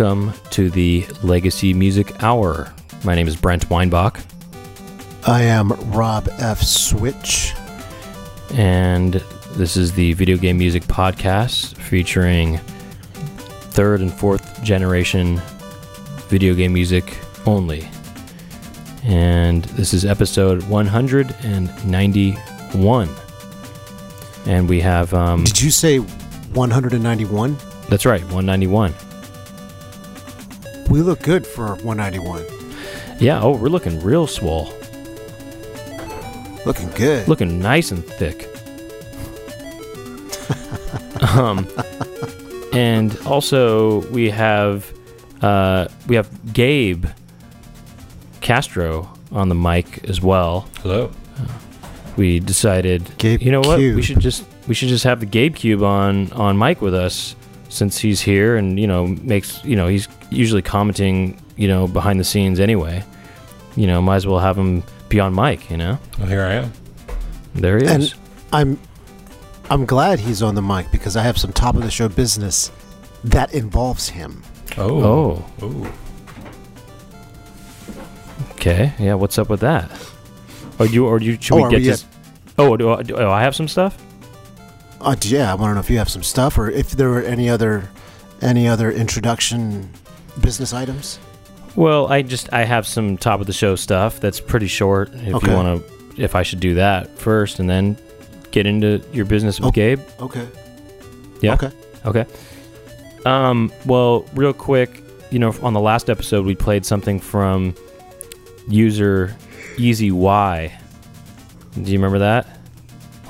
welcome to the Legacy Music Hour. My name is Brent Weinbach, I am Rob F. Switch. and this is the video game music podcast featuring third and fourth generation video game music only. And this is episode 191. And we have, um, Did you say 191? that's right, 191. We look good for 191. Yeah, oh, we're looking real swole. Looking good. looking nice and thick. um, and also we have uh, we have Gabe Castro on the mic as well. Hello. We decided, Gabe you know what, we should just we should just have the Gabe Cube on on mic with us since he's here and you know makes you know he's usually commenting you know behind the scenes anyway. You know, might as well have him be on mic. You know, Well, here I am. there he is. And- I'm I'm glad he's on the mic because I have some top of the show business that involves him. Oh. Oh. Oh. Okay, yeah. What's up with that? Or you, or you? Should Oh, we are get we to? at- s- Oh, do I, do oh, I have some stuff? Uh, yeah, I want to know if you have some stuff or if there were any other any other introduction business items. Well, I just I have some top of the show stuff that's pretty short. If Okay. you want to, if I should do that first and then get into your business with Oh. Gabe. Okay. Yeah? Okay. Okay. Um. Well, real quick, you know, on the last episode we played something from user Easy Y. Do you remember that?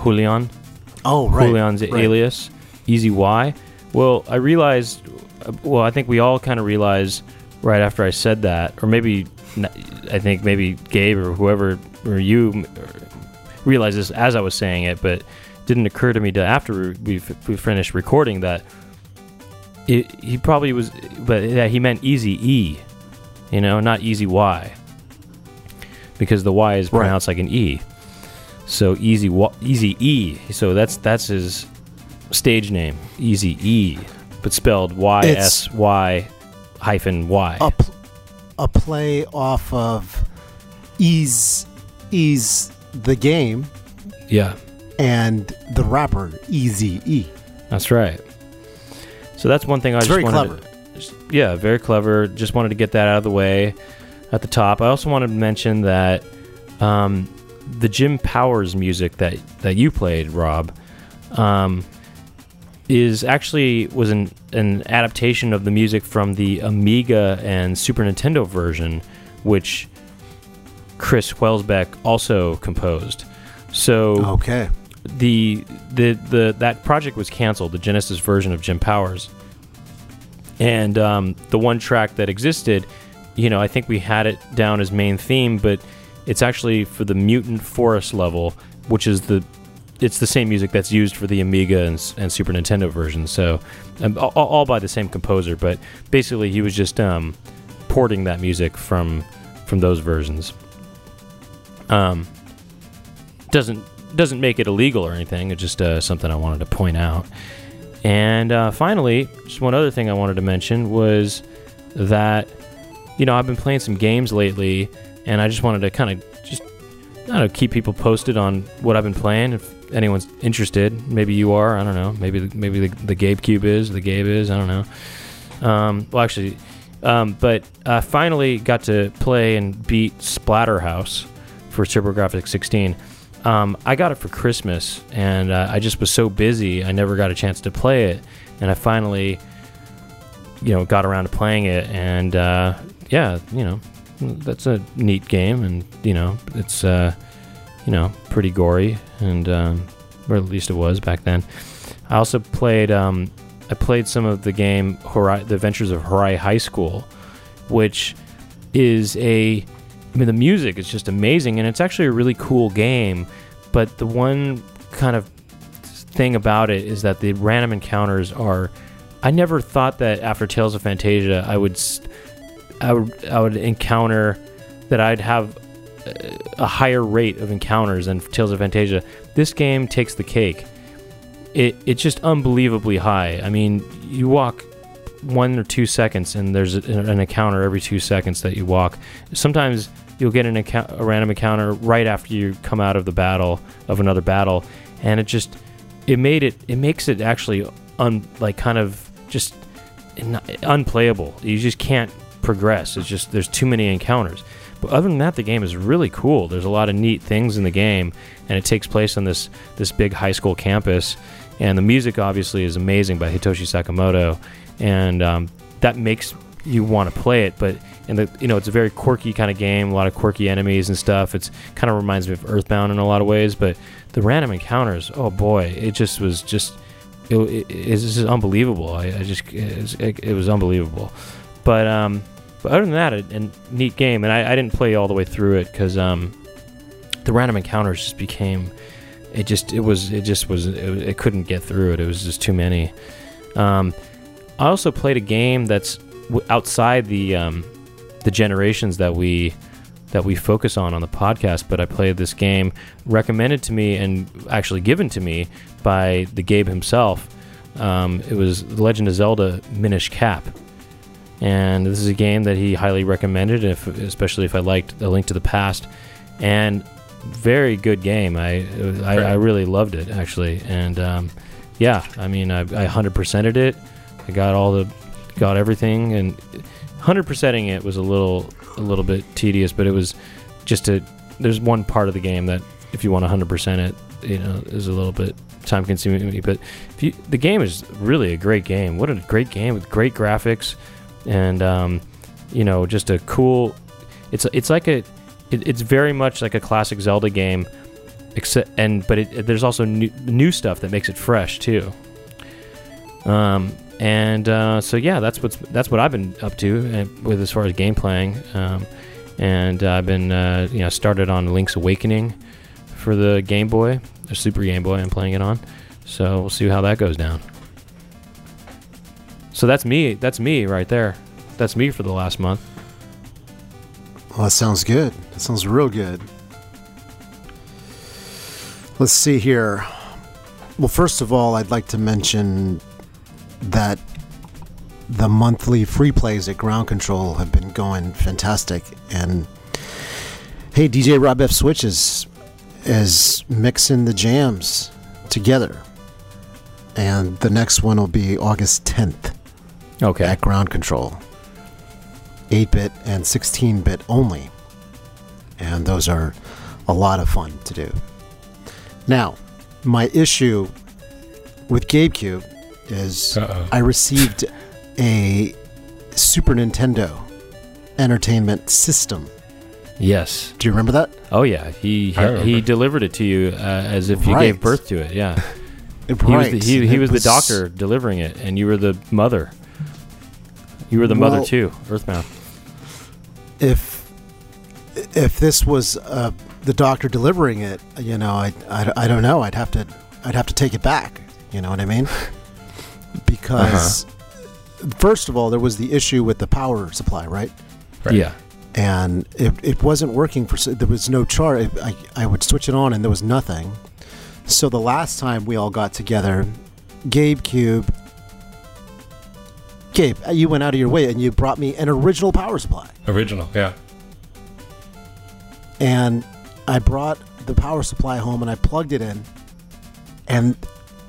Julian. Oh, right. Julian's right. alias, Easy Y. Well, I realized, well, I think we all kind of realized right after I said that, or maybe, I think maybe Gabe or whoever, or you realized this as I was saying it, but it didn't occur to me to after we, we finished recording that it, he probably was, but yeah, he meant Easy E, you know, not Easy Y. Because the Y is Right. pronounced like an E. So easy, Wa- easy E. So that's that's his stage name, Easy E, but spelled Y S Y hyphen Y. A, pl- a play off of Ease Ease the game Yeah, and the rapper Easy E. that's right. So that's one thing I It's just very wanted. clever. To, just- yeah, very clever. Just wanted to get that out of the way at the top. I also wanted to mention that um, the Jim Powers music that that you played, Rob, um, is actually was an an adaptation of the music from the Amiga and Super Nintendo version, which Chris Huelsbeck also composed. So Okay. the the the that project was canceled. The Genesis version of Jim Powers, and um, the one track that existed, you know, I think we had it down as main theme, but it's actually for the Mutant Forest level, which is the it's the same music that's used for the Amiga and, and Super Nintendo version. So, um, all, all by the same composer, but basically he was just um, porting that music from from those versions. Um, doesn't doesn't make it illegal or anything. It's just uh, something I wanted to point out. And uh, finally, just one other thing I wanted to mention was that you know I've been playing some games lately, and I just wanted to kind of just I don't know keep people posted on what I've been playing. If anyone's interested, maybe you are. I don't know. Maybe maybe the, the Gabe Cube is the Gabe is. I don't know. Um, well, actually, um, but I finally got to play and beat Splatterhouse for TurboGrafx 16. Um, I got it for Christmas, and uh, I just was so busy, I never got a chance to play it. And I finally, you know, got around to playing it, and uh, yeah, you know, that's a neat game, and you know, it's uh, you know, pretty gory, and um, or at least it was back then. I also played, um, I played some of the game The Adventures of Horai High School, which is a I mean, the music is just amazing, and it's actually a really cool game. But the one kind of thing about it is that the random encounters are. I never thought that after Tales of Phantasia, I would, s- I would, I would encounter that I'd have a- higher rate of encounters than Tales of Phantasia. This game takes the cake. It it's just unbelievably high. I mean, you walk one or two seconds, and there's an encounter every two seconds that you walk. Sometimes you'll get an account, a random encounter right after you come out of the battle of another battle, and it just it made it it makes it actually un like kind of just unplayable. You just can't progress. It's just there's too many encounters. But other than that, the game is really cool. There's a lot of neat things in the game, and it takes place on this this big high school campus. And the music obviously is amazing by Hitoshi Sakamoto, and um, that makes you want to play it. But and the you know it's a very quirky kind of game, a lot of quirky enemies and stuff. It's kind of reminds me of Earthbound in a lot of ways. But the random encounters, oh boy, it just was just it, it, it's just unbelievable. I, I just it, it was unbelievable. But um, but other than that, a, a neat game, and I, I, didn't play all the way through it because um, the random encounters just became. It just it was it just was it, it couldn't get through it. It was just too many. Um, I also played a game that's w- outside the um, the generations that we that we focus on on the podcast. But I played this game recommended to me and actually given to me by the Gabe himself. Um, it was Legend of Zelda Minish Cap and this is a game that he highly recommended, if, especially if I liked A Link to the Past, and very good game. I I, I really loved it actually, and um, yeah, I mean I, I 100%ed it. I got all the got everything, and 100%ing it was a little a little bit tedious, but it was just a there's one part of the game that if you want 100% it, you know, is a little bit time consuming. But you, the game is really a great game. What a great game with great graphics and um, you know, just a cool. It's it's like a, it, it's very much like a classic Zelda game, except and but it, there's also new, new stuff that makes it fresh too. Um, and uh, so yeah, that's what's that's what I've been up to uh, with as far as game playing. Um, and I've been uh, you know started on Link's Awakening for the Game Boy, the Super Game Boy. I'm playing it on, so we'll see how that goes down. So that's me. That's me right there. That's me for the last month. Well, that sounds good. That sounds real good. Let's see here. Well, first of all, I'd like to mention that the monthly free plays at Ground Control have been going fantastic. And hey, DJ Rob F. Switch is, is mixing the jams together. And the next one will be August 10th. Okay. At ground control. 8 bit and 16 bit only. And those are a lot of fun to do. Now, my issue with Gabe Cube is Uh-oh. I received a Super Nintendo Entertainment System. Yes. Do you remember that? Oh yeah, he he, he delivered it to you uh, as if you right. gave birth to it. Yeah. right. He was the, he, he was, was the doctor delivering it, and you were the mother. You were the well, mother too, Earthbound. If if this was uh, the doctor delivering it, you know, I, I, I don't know. I'd have to I'd have to take it back. You know what I mean? Because uh-huh. first of all, there was the issue with the power supply, right? right. Yeah. And it, it wasn't working for. There was no charge. I, I would switch it on and there was nothing. So the last time we all got together, Gabe Cube Gabe, you went out of your way and you brought me an original power supply. Original, yeah. And I brought the power supply home and I plugged it in, and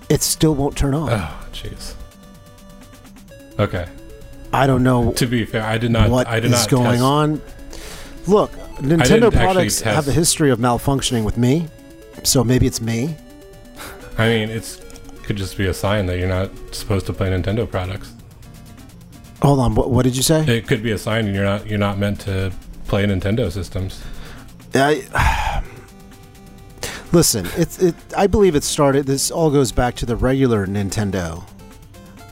it still won't turn on. Oh, jeez. Okay. I don't know. To be fair, I did not. What I did is not going test. on? Look, Nintendo products have a history of malfunctioning with me, so maybe it's me. I mean, it's could just be a sign that you're not supposed to play Nintendo products. Hold on. What, what did you say? It could be a sign and you're not you're not meant to play Nintendo systems. I listen. It's it. I believe it started. This all goes back to the regular Nintendo.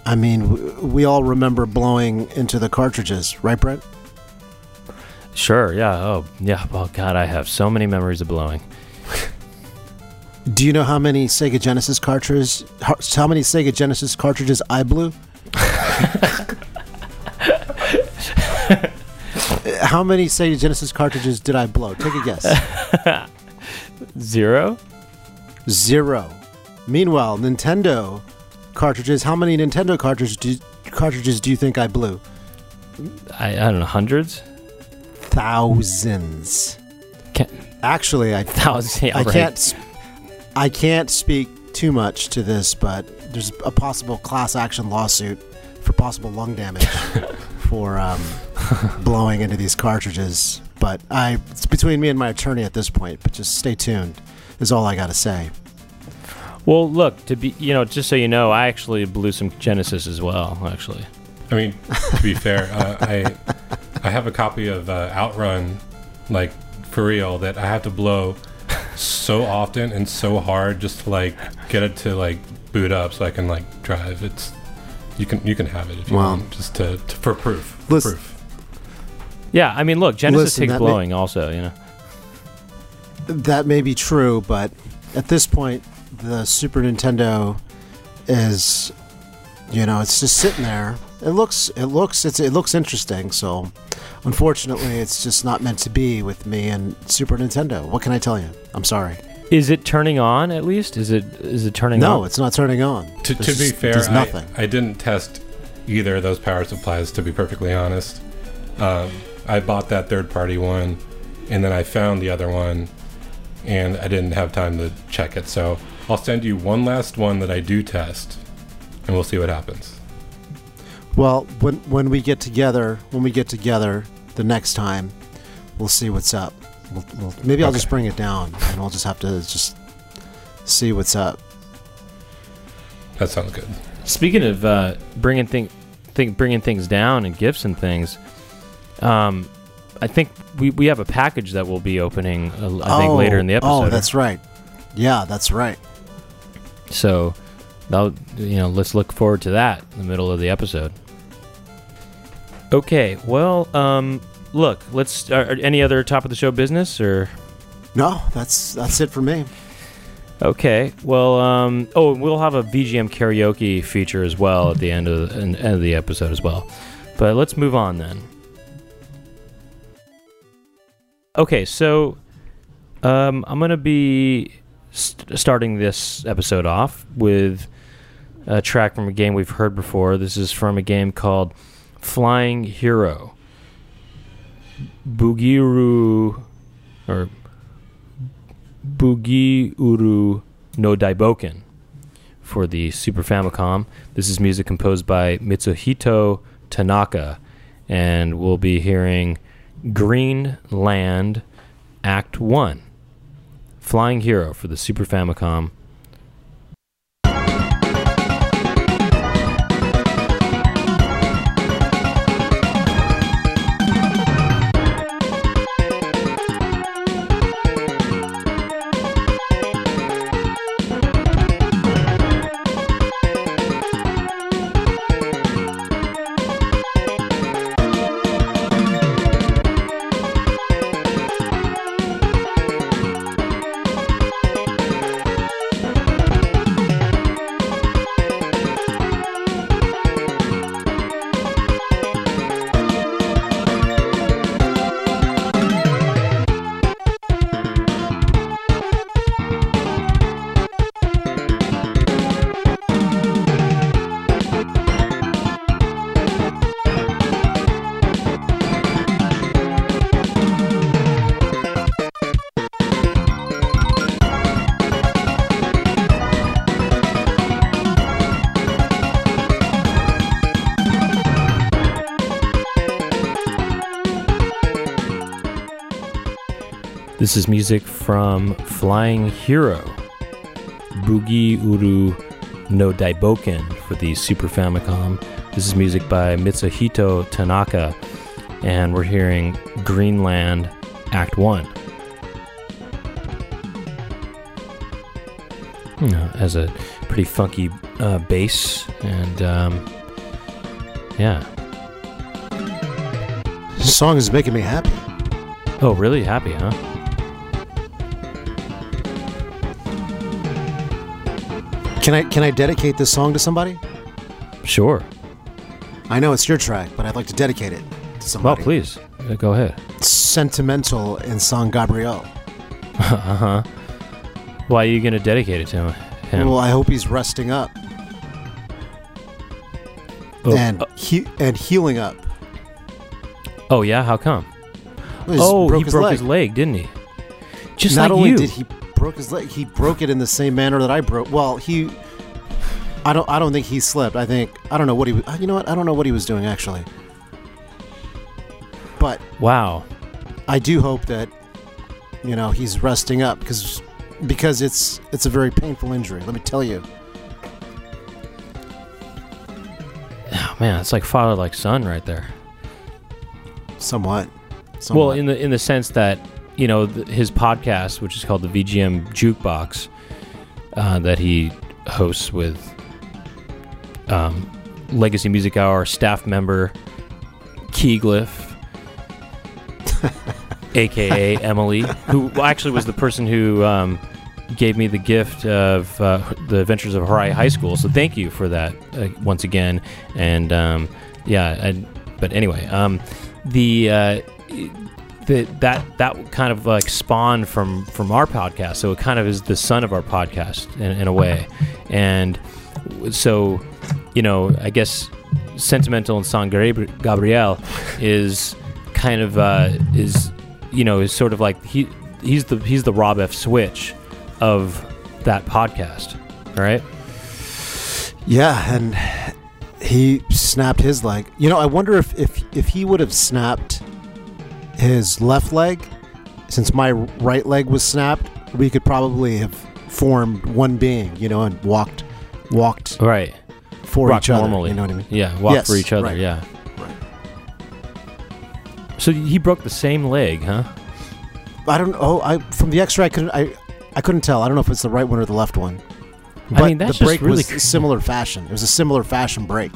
I mean, we all remember blowing into the cartridges, right, Brent? Sure. Yeah. Oh, yeah. Oh, God, I have so many memories of blowing. Do you know how many Sega Genesis cartridges? How many Sega Genesis cartridges I blew? How many Sega Genesis cartridges did I blow? Take a guess. Zero. Zero. Meanwhile, Nintendo cartridges. How many Nintendo cartridges did, cartridges do you think I blew? I, I don't know, hundreds, Thousands. Can't- Actually, I thousands. Yeah, I right. can't I can't speak too much to this, but there's a possible class action lawsuit for possible lung damage for um, blowing into these cartridges. But I it's between me and my attorney at this point. But just stay tuned. Is all I got to say. Well, look to be, you know, just so you know, I actually blew some Genesis as well. Actually, I mean, to be fair, uh, I I have a copy of uh, Outrun, like for real, that I have to blow so often and so hard just to like get it to like boot up so I can like drive. It's you can you can have it if you Wow. want, just to, to for proof. For Listen- proof. Yeah. I mean, look, Genesis Listen, takes that may- blowing also. You know, That may be true, but at this point, the Super Nintendo is, you know, it's just sitting there. It looks, it looks, it's, it looks interesting. So, unfortunately, it's just not meant to be with me and Super Nintendo. What can I tell you? I'm sorry. is it turning on at least? Is it is it turning No, on? No, it's not turning on. To, to be fair, there's I, nothing. I didn't test either of those power supplies. To be perfectly honest, um, I bought that third party one, and then I found the other one, and I didn't have time to check it. So I'll send you one last one that I do test, and we'll see what happens. Well, when when we get together, when we get together the next time, we'll see what's up. We'll, we'll, maybe I'll Okay. just bring it down, and we'll just have to just see what's up. That sounds good. Speaking of uh, bringing thing, think bringing things down and gifts and things, um, I think we, we have a package that we'll be opening. Uh, I think later in the episode. Oh, that's right. Yeah, that's right. so. That'll, you know, let's look forward to that in the middle of the episode. Okay, well, um, look, let's. Are, are any other top of the show business or? No, that's that's it for me. Okay. Well, um, oh, we'll have a VGM karaoke feature as well at the end of the, end of the episode as well. But let's move on then. Okay, so um, I'm gonna be st- starting this episode off with a track from a game we've heard before. This is from a game called Flying Hero. Bugiru or Bugi Uru no Daiboken for the Super Famicom. This is music composed by Mitsuhito Tanaka, and we'll be hearing Green Land Act 1 Flying Hero for the Super Famicom. This is music from Flying Hero, Bugi Uru no Daiboken for the Super Famicom. This is music by Mitsuhito Tanaka, and we're hearing Greenland Act 1. You know, has a pretty funky uh, bass, and um, yeah. This song is making me happy. Oh, really happy, huh? Can I can I dedicate this song to somebody? Sure. I know it's your track, but I'd like to dedicate it to Well, somebody. please uh, go ahead. Sentimental in San Gabriel. uh huh. Why are you going to dedicate it to him? Well, I hope he's resting up. Oh, and he and healing up. oh yeah, how come? He just oh, broke he his broke leg. his leg, didn't he? Just Not like only you. did he broke his leg, he broke it in the same manner that I broke. Well, he. I don't. I don't think he slipped. I think I don't know what he. was- You know what? I don't know what he was doing actually. But wow. I do hope that, you know, he's resting up because because it's it's a very painful injury. Let me tell you. Oh man, it's like father like son right there. Somewhat. Well, in the in the sense that you know th- his podcast, which is called the VGM Jukebox, uh, that he hosts with um, Legacy Music Hour staff member Keyglyph, aka Emily, who actually was the person who um, gave me the gift of uh, the Adventures of Horai High School. So thank you for that uh, once again. And um, yeah, I, but anyway, um, the. Uh, the, that that kind of like spawned from from our podcast. So it kind of is the son of our podcast in, in a way. And so you know i guess sentimental and san gabriel is kind of uh, is you know is sort of like he he's the he's the rob f. Switch of that podcast. Right? Yeah, and he snapped his leg. You know, I wonder if if if he would have snapped his left leg, since my right leg was snapped, we could probably have formed one being. You know, and walked walked right for each other. normally You know what I mean? yeah walk Yes, for each other right. yeah Right. so he broke the same leg huh I don't. Oh, I from the X-ray, I couldn't. I I couldn't tell. I don't know if it's the right one or the left one. I mean, that's the break really was cr- similar fashion. It was a similar fashion break.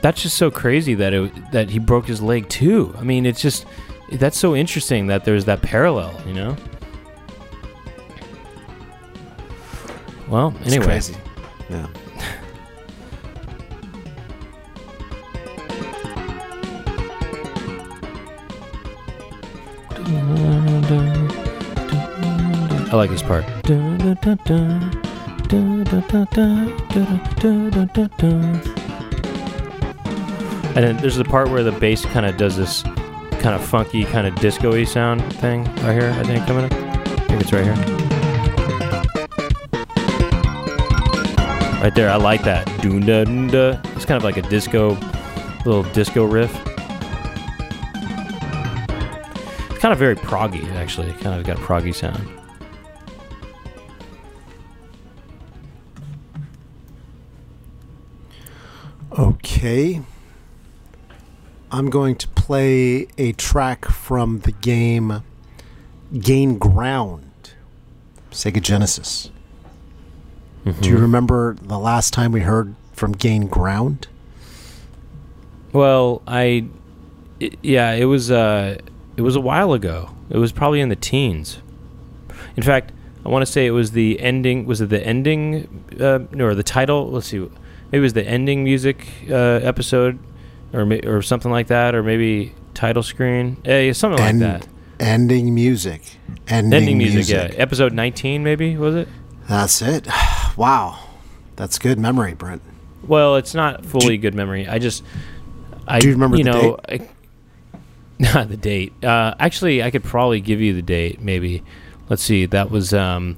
that's just so crazy that it that he broke his leg too. I mean, it's just that's so interesting that there's that parallel, you know. Well, anyway, crazy. Yeah. I like this part. And then there's the part where the bass kind of does this kind of funky, kind of disco-y sound thing right here. I think coming up. I think it's right here. Right there, I like that. Dunda dunda. It's kind of like a disco, little disco riff. It's kind of very proggy, actually. Kind of got a proggy sound. Okay. I'm going to play a track from the game Gain Ground, Sega Genesis. Do you remember the last time we heard from Gain Ground? Well, I, i yeah, it was uh, it was a while ago. It was probably in the teens. In fact, I want to say it was the ending. Was it the ending? Uh, no, or the title? Let's see. Maybe it was the ending music uh, episode, or or something like that, or maybe title screen. Eh, something End- like that. Ending music. Ending, Ending music, yeah. Episode 19, maybe was it? That's it. Wow. That's good memory, Brent. Well, it's not fully good memory. I just, I Do you remember the know, I, not the date. Uh, actually, I could probably give you the date. Maybe. Let's see. That was um,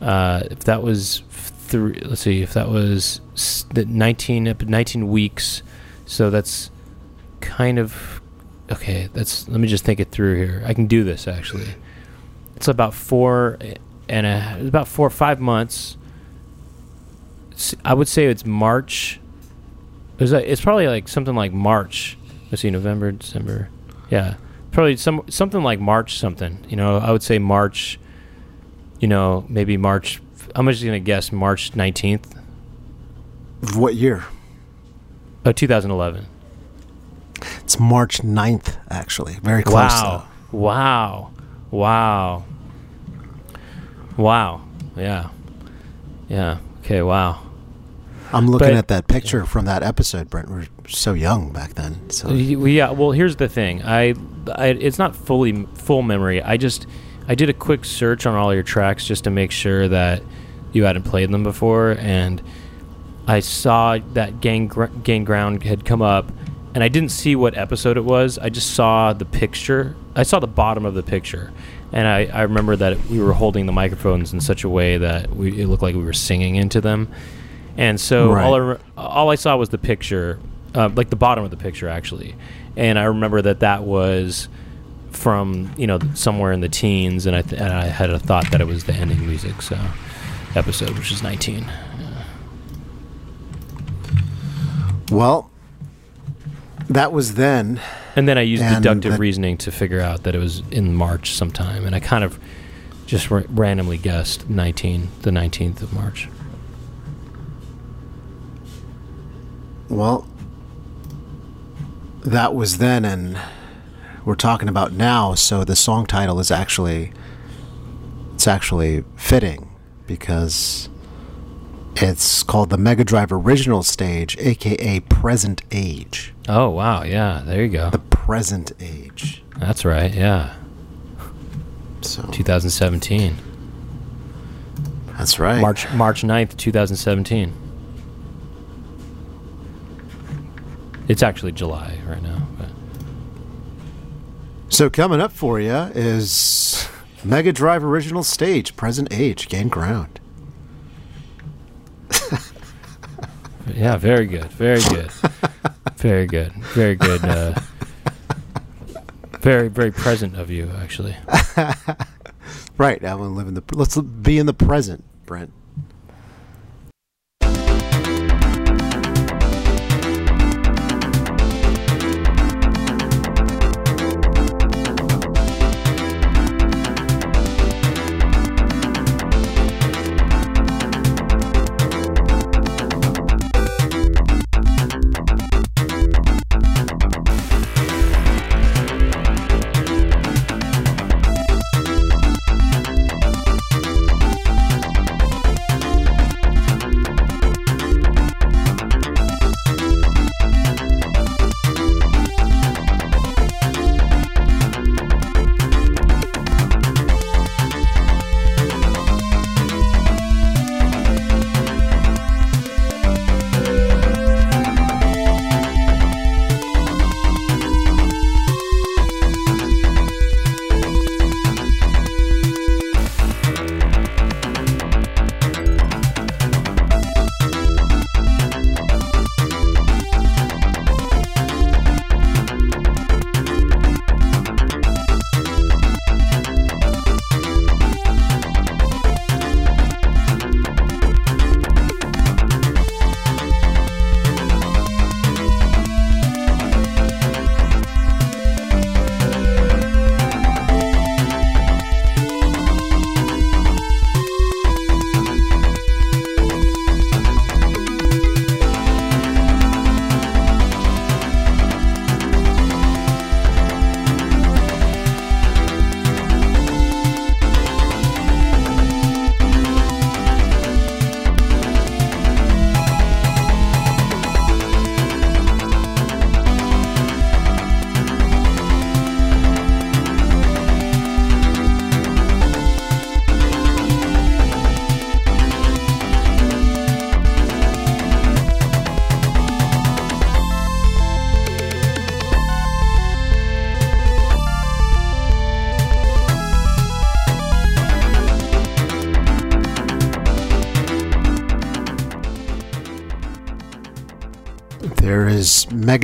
uh, if that was three. Let's see if that was 19, 19 weeks. So that's kind of okay. That's let me just think it through here. I can do this actually. It's about four and a about four or five months. I would say it's March. It's, probably like something like March. Let's see, November, December. Yeah, probably some something like March something. You know, I would say March. You know, maybe March. I'm just gonna guess March 19th, Of what year? Oh, 2011. It's March 9th, actually. Very close. Wow! Wow! Wow! Wow! Yeah, yeah. Okay. Wow. I'm looking But- at that picture from that episode, Brent. We are so young back then. So Yeah. Well, here's the thing. I, I, it's not fully full memory. I just, I did a quick search on all your tracks just to make sure that you hadn't played them before, and I saw that Gang Gr- Gain Ground had come up, and I didn't see what episode it was. I just saw the picture. I saw the bottom of the picture, and I, I remember that we were holding the microphones in such a way that we, it looked like we were singing into them. And so Right. all I, re- all I saw was the picture, uh, like the bottom of the picture actually, and I remember that that was from you know somewhere in the teens, and I th- and I had a thought that it was the ending music. So episode, which is 19. Well, that was then. And then I used And deductive that- reasoning to figure out that it was in March sometime, and I kind of just ra- randomly guessed 19, the 19th of March. Well, that was then, and we're talking about now. So the song title is actually it's actually fitting because it's called the Mega Drive Original Stage, aka Present Age. Oh wow, yeah, there you go. The present age. That's right, yeah, So 2017, that's right. March March 9th, 2017. It's actually July right now. But. So coming up for you is Mega Drive Original Stage, Present Age, Gain Ground. Yeah, very good, very good, very good, very good. Uh, very, very present of you, actually. Right, I want to live in the. Let's be in the present, Brent.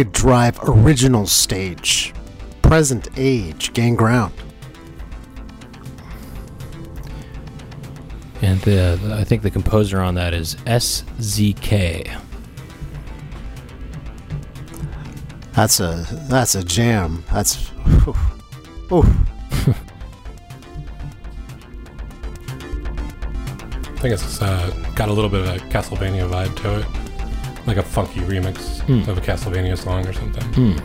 Mega Drive Original Stage, Present Age, Gain Ground. And the, I think the composer on that is SZK. That's a that's a jam. That's oh I think it's uh, got a little bit of a Castlevania vibe to it, like a funky remix Hmm. of a Castlevania song or something. Hmm.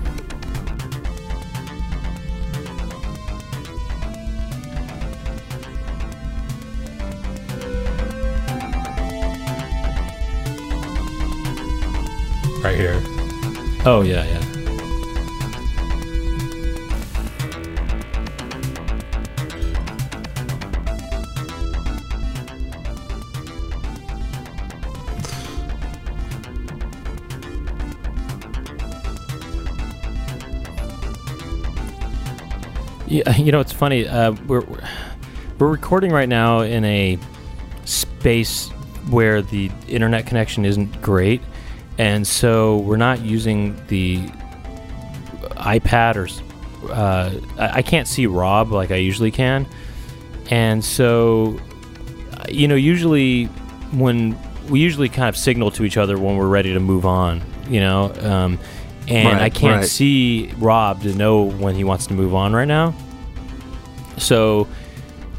Right here. Oh yeah, yeah. Yeah, you know it's funny. Uh, we're we're recording right now in a space where the internet connection isn't great, and so we're not using the iPad or uh, I can't see Rob like I usually can, and so uh, you know usually when we usually kind of signal to each other when we're ready to move on, you know, um, and Right, I can't right. see Rob to know when he wants to move on right now. So,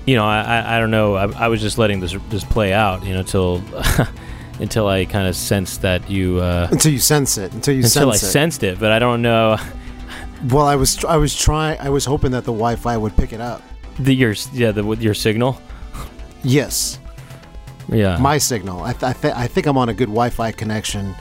you know, I, I, I don't know. I, I was just letting this this play out, you know, till until I kind of sensed that you uh, Until you sense it. Until you until I sense it. sensed it, but I don't know well, I was I was trying. I was hoping that the Wi-Fi would pick it up. the your yeah the with your signal. Yes, Yeah, my signal. I th- I, th- I think I'm on a good Wi-Fi connection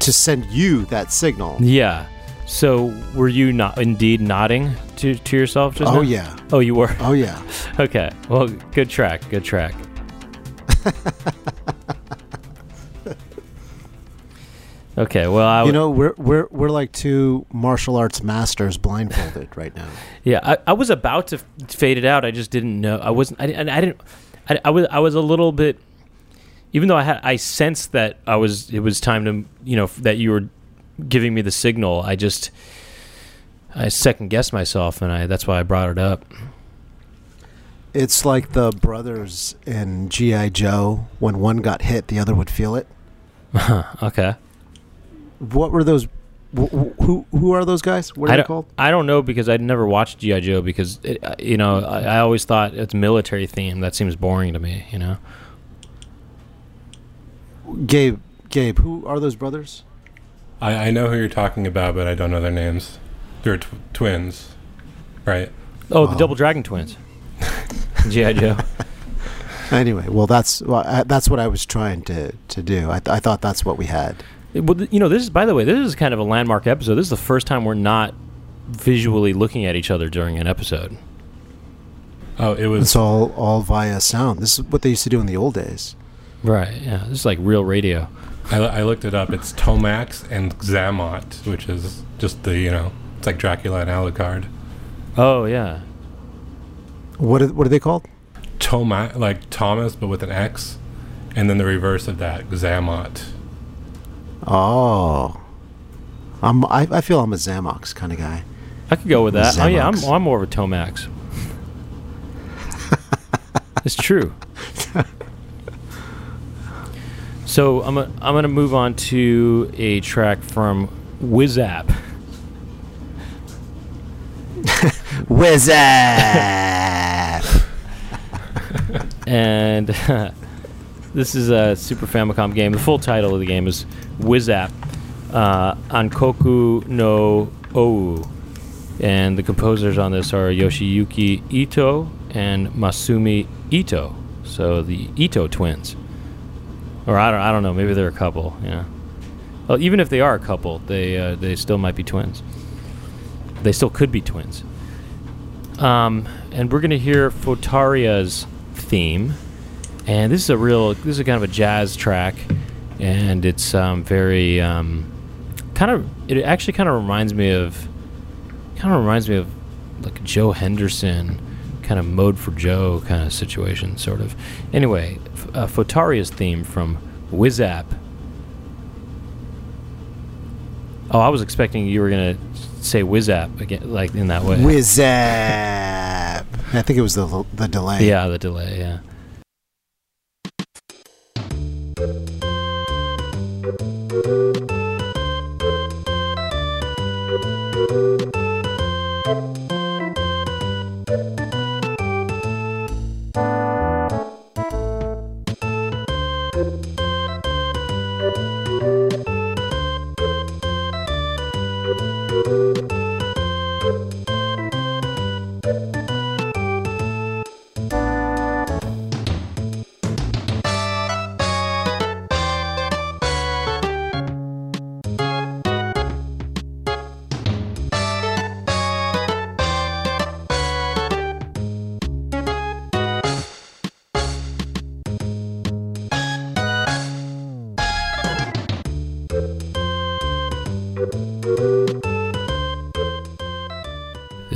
to send you that signal. yeah. So were you not indeed nodding to to yourself just Oh now? yeah. Oh, you were. Oh yeah. Okay. Well, good track. Good track. okay. Well, I You know, we're we're we're like two martial arts masters blindfolded right now. Yeah, I, I was about to fade it out. I just didn't know. I wasn't. I, didn't- I didn't. I, I was. I was a little bit. Even though I had, I sensed that I was. It was time to, you know, that you were giving me the signal. I just, I second guessed myself, and I. That's why I brought it up. It's like the brothers in GI Joe. When one got hit, the other would feel it. okay. What were those? wh- wh- Who who are those guys? What are I they called? I don't know because I'd never watched GI Joe because it, uh, you know I, I always thought it's military theme. That seems boring to me. You know. Gabe. Gabe. Who are those brothers? I, I know who you're talking about, but I don't know their names. They're tw- twins, right? Oh, the Wow. Double Dragon Twins. GI Joe. Anyway, well, that's well, I, that's what I was trying to to do. I, th- I thought that's what we had. Well, you know, this is by the way, this is kind of a landmark episode. This is the first time we're not visually looking at each other during an episode. Oh, it was It's all all via sound. This is what they used to do in the old days. Right. Yeah. This is like real radio. I, I looked it up. It's Tomax and Xamot, which is just the you know, it's like Dracula and Alucard. Oh yeah. What are, what are they called? Toma, like Thomas, but with an X, and then the reverse of that, Xamot. Oh, I'm I, I feel I'm a Zamox kind of guy. I could go with that. Oh yeah, I'm, I'm more of a Tomax. it's true. So I'm a, I'm gonna move on to a track from Wizap. Wizard. and this is a Super Famicom game. The full title of the game is Wizap uh, Ankoku no Ou, and the composers on this are Yoshiyuki Ito and Masumi Ito. So the Ito twins, or I don't, I don't know. Maybe they're a couple. Know, well, even if they are a couple, they uh, they still might be twins. They still could be twins. Um, and we're gonna hear Fotaria's theme, and this is a real, this is kind of a jazz track, and it's um, very um, kind of, it actually kind of reminds me of, kind of reminds me of like Joe Henderson, kind of mode for Joe kind of situation, sort of. Anyway, uh, Fotaria's theme from Wizap. Oh, I was expecting you were gonna say Wizap again, like in that way. Wizap. I think it was the the delay. Yeah, the delay. Yeah.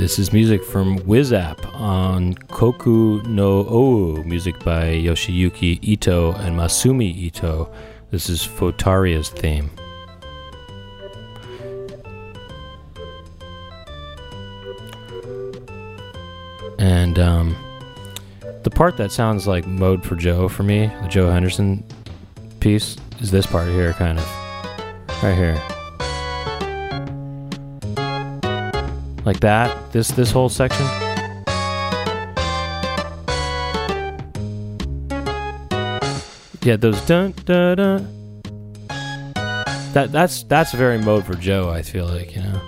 This is music from Wizap Ankoku no Ou, music by Yoshiyuki Ito and Masumi Ito. This is Fotaria's theme. And um, the part that sounds like Mode for Joe for me, the Joe Henderson piece, is this part here, kind of. Right here. Like that. This this whole section. Yeah, those dun dun dun. That that's that's very mode for Joe. I feel like you know,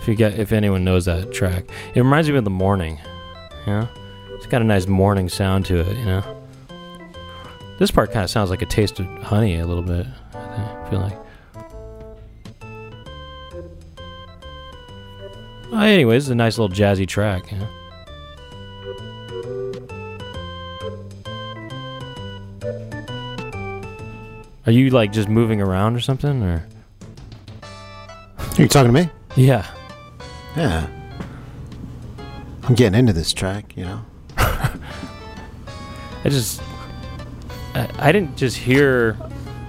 if you get if anyone knows that track, it reminds me of the morning. Know, it's got a nice morning sound to it. You know, this part kind of sounds like a taste of honey a little bit. I feel like. Uh, anyways, it's a nice little jazzy track. Know? Are you like just moving around or something, or? Are you talking to me? Yeah. Yeah. I'm getting into this track, you know. I just, I, I didn't just hear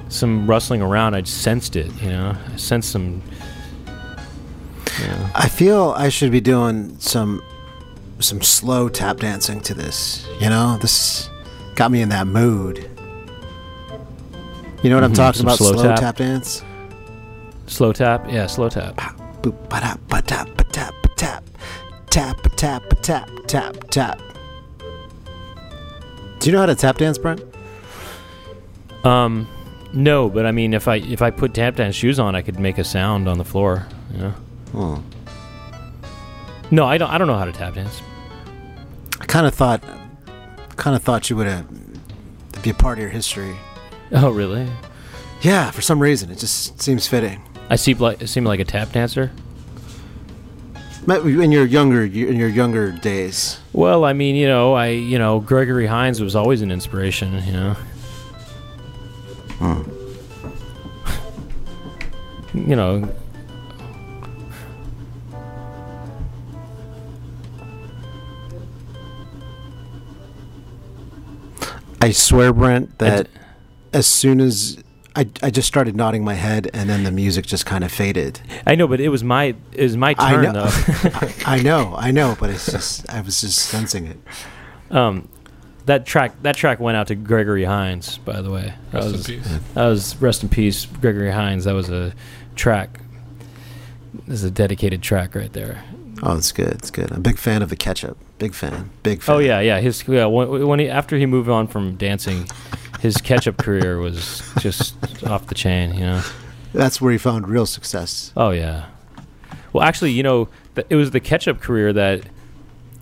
some rustling around. I sensed it. You know, I sensed some. I feel I should be doing some some slow tap dancing to this. You know, this got me in that mood. You know what I'm Mhm, talking about? slow Slow, tap. tap. dance. slow tap. Yeah, slow tap. Boop ba da ba tap ba tap tap tap tap tap tap tap. Do you know how to tap dance, Brent? Um, no, but I mean, if I if I put tap dance shoes on, I could make a sound on the floor. You know. Hmm. No, I don't. I don't know how to tap dance. I kind of thought, kind of thought you would have be a part of your history. Oh, really? Yeah, for some reason, it just seems fitting. I seem like I seem like a tap dancer. In your younger, in your younger days. Well, I mean, you know, I you know, Gregory Hines was always an inspiration. You know. Hmm. You know. I swear, Brent, that d- as soon as I, I just started nodding my head, and then the music just kind of faded. I know, but it was my it was my I turn know. though. I know, I know, but it's just I was just sensing it. um, that track that track went out to Gregory Hines, by the way. That Rest in was peace. that was rest in peace, Gregory Hines. That was a track. This is a dedicated track right there. Oh, it's good. It's good. I'm a big fan of the ketchup. Big fan. Big fan. Oh yeah, yeah. His yeah, when, when he after he moved on from dancing, his ketchup career was just off the chain. You know. That's where he found real success. Oh yeah. Well, actually, you know, th- it was the ketchup career that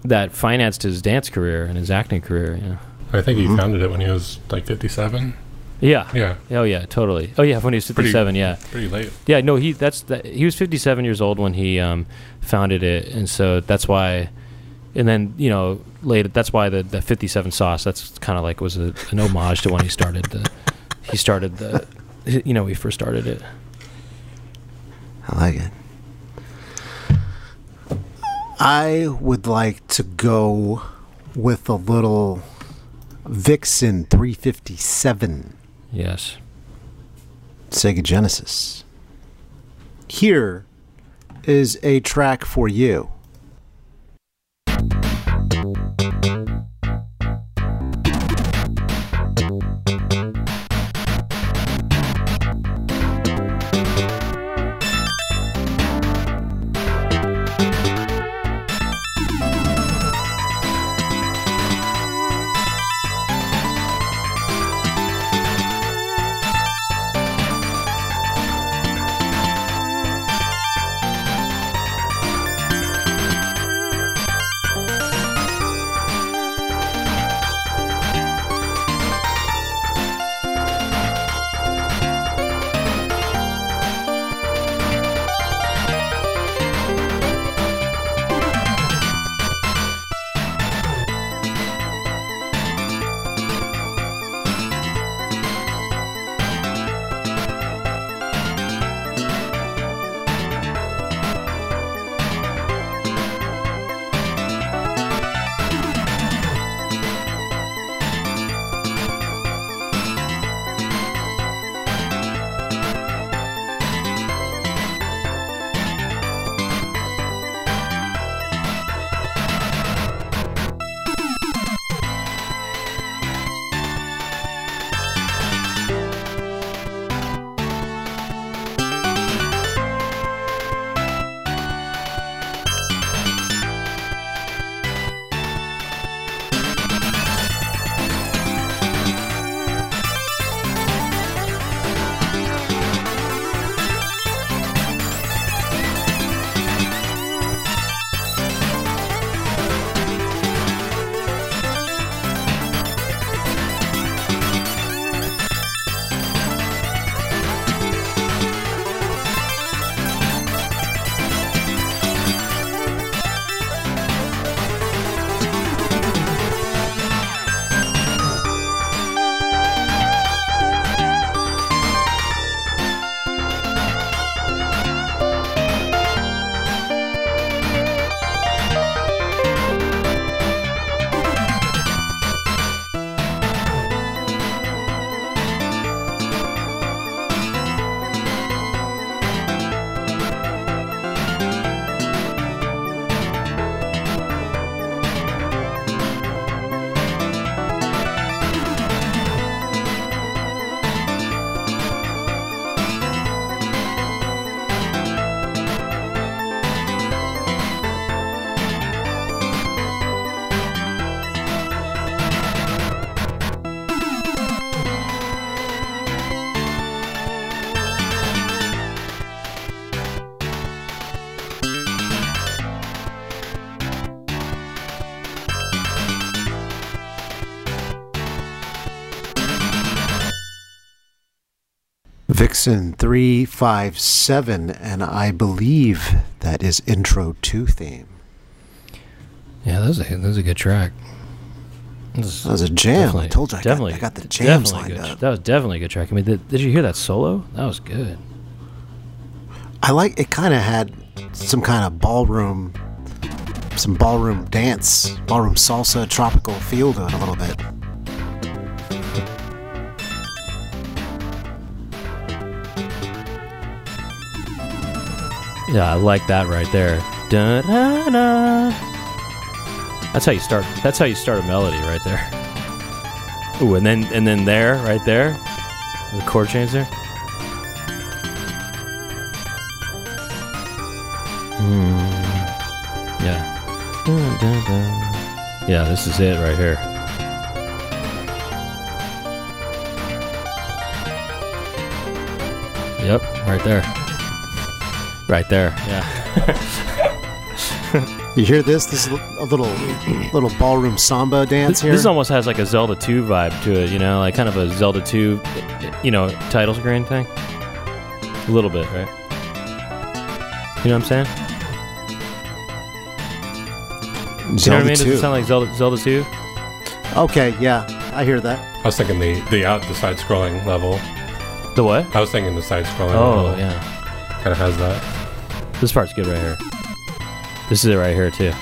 that financed his dance career and his acting career. You know? I think he founded it when he was like 57. Yeah. Yeah, Oh yeah, totally. Oh yeah, when he was Pretty- fifty-seven. yeah. pretty late. Yeah. No, he that's that. He was fifty-seven years old when he um, founded it, and so that's why. And then you know later that's why the, the fifty-seven sauce. That's kind of like it was a, an homage to when he started the. He started the. You know, he first started it. I like it. I would like to go with a little Vixen 357 Yes. Sega Genesis. Here is a track for you. Vixen 357, and I believe that is Intro 2 theme. Yeah, that was a that was a good track. That was, a jam. I told you I got, definitely, I got the jams lined good. up. That was definitely a good track. I mean, did, did you hear that solo? That was good. I like it kind of had some kind of ballroom some ballroom dance, ballroom salsa tropical feel to it a little bit. Yeah, I like that right there. Da, da, da. That's how you start. That's how you start a melody right there. Ooh, and then and then there, right there, the chord change there. Hmm. Yeah. Yeah, this is it right here. Yep, right there. Right there. Yeah. You hear this? This is a little little ballroom samba dance This, here. this almost has like a Zelda 2 vibe to it, you know, like kind of a Zelda 2, you know, title screen thing. A little bit, right? You know what I'm saying? You know what I Zelda mean? Does 2. it sound like Zelda, Zelda 2? Okay, yeah, I hear that. I was thinking the the out the side scrolling level. The what? I was thinking the side scrolling Oh, level yeah. kind of has that. This part's good right here. This is it right here, too.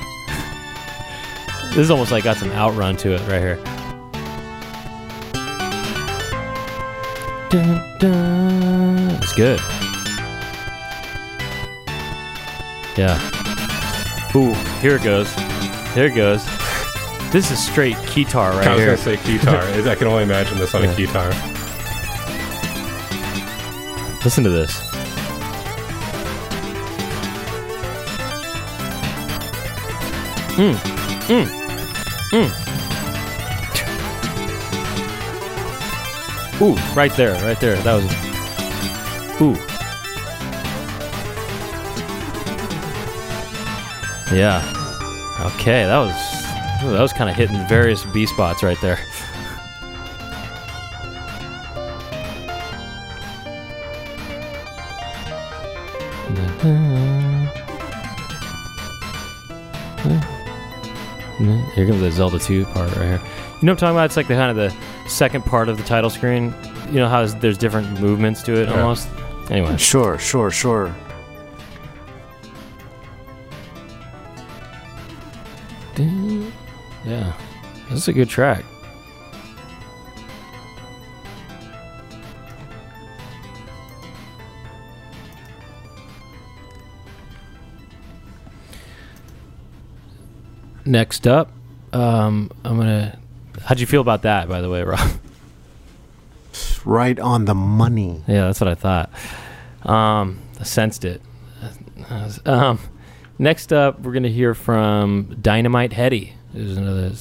This is almost like got some outrun to it right here. Dun, dun. It's good. Yeah. Ooh, here it goes. Here it goes. This is straight keytar right here. I was here. gonna say guitar. I can only imagine this on Yeah. a guitar. Listen to this. Mm. Mm. Mm. Ooh, right there, right there. That was. Ooh. Yeah. Okay, that was. that was kind of hitting various B spots right there. Here comes the Zelda 2 part right here. You know what I'm talking about? It's like the kind of the second part of the title screen. You know how there's different movements to it Yeah. almost? Anyway. Sure, sure, sure. Yeah. This is a good track. Next up, um, I'm gonna. How'd you feel about that, by the way, Rob? Right on the money. Yeah, that's what I thought. Um, I sensed it. Um, next up, we're going to hear from Dynamite Headdy. Is another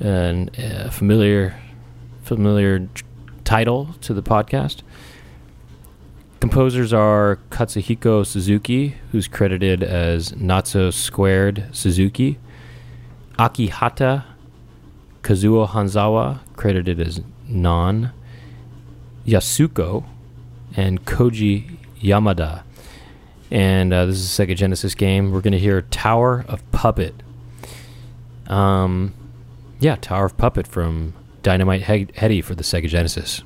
a, an, a familiar, familiar title to the podcast. Composers are Katsuhiko Suzuki, who's credited as Not So Squared Suzuki, Akihata Kazuo Hanzawa, credited as Non, Yasuko, and Koji Yamada. And uh, this is a Sega Genesis game. We're going to hear Tower of Puppet. Um, yeah, Tower of Puppet from Dynamite he- Headdy for the Sega Genesis.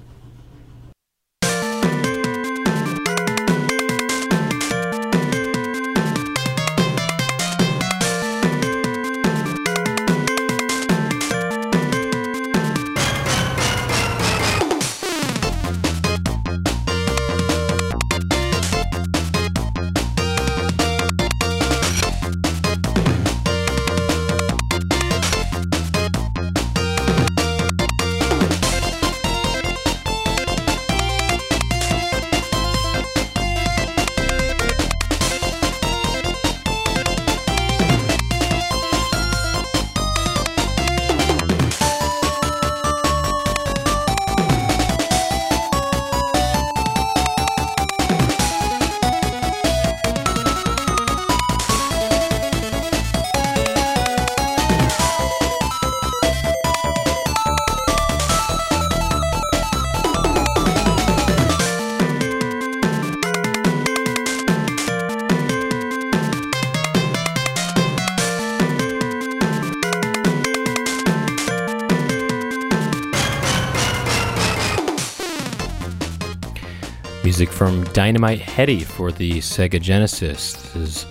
From Dynamite Headdy for the Sega Genesis. This is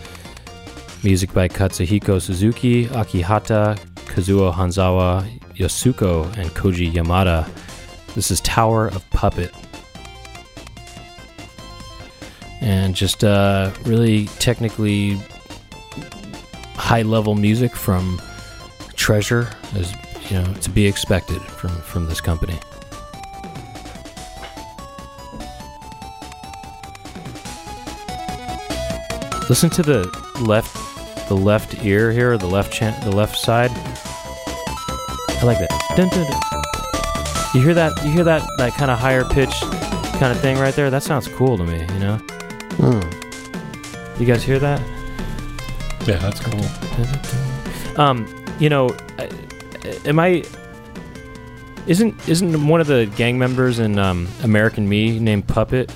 music by Katsuhiko Suzuki, Akihata, Kazuo Hanzawa, Yasuko, and Koji Yamada. This is Tower of Puppet. And just uh, really technically high level music from Treasure, as you know, to be expected from, from this company. Listen to the left, the left ear here, the left chan- the left side. I like that. Dun, dun, dun. You hear that? You hear that? That kind of higher pitch kind of thing right there. That sounds cool to me. You know? Hmm. You guys hear that? Yeah, that's cool. Um, you know, am I? Isn't isn't one of the gang members in um, American Me named Puppet?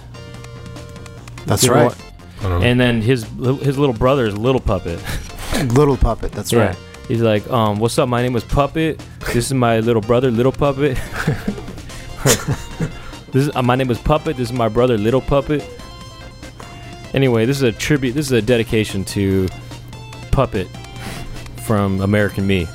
That's right. what? I don't know. And then his his little brother is Little Puppet. Little puppet. That's Yeah. right. He's like, um, what's up? My name is Puppet. This is my little brother, Little Puppet. this is, uh, my name is Puppet. This is my brother, Little Puppet. Anyway, this is a tribute. This is a dedication to Puppet from American Me.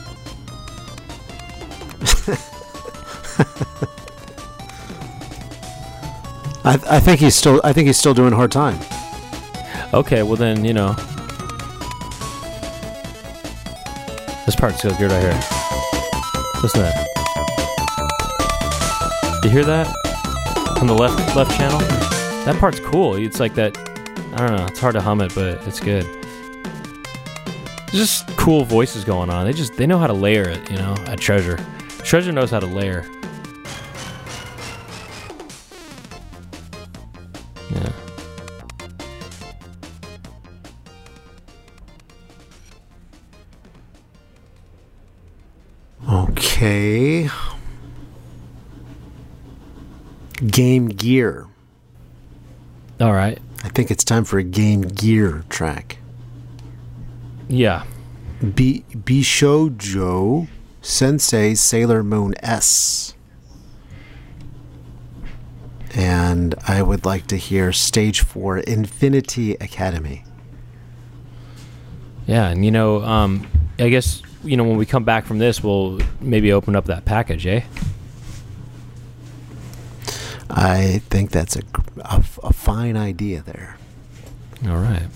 I, I think he's still. I think he's still doing hard time. Okay, well then, you know. This part's so good right here. Listen to that. You hear that? On the left left channel? That part's cool. It's like that I don't know, it's hard to hum it, but it's good. Just cool voices going on. They just they know how to layer it, you know, at Treasure. Treasure knows how to layer. Okay. Game Gear. All right. I think it's time for a Game Gear track. Yeah. B Bishojo Sensei Sailor Moon S. And I would like to hear Stage 4 Infinity Academy. Yeah, and you know, um, I guess you know when we come back from this, we'll maybe open up that package, eh? I think that's a, a, a fine idea there. All right.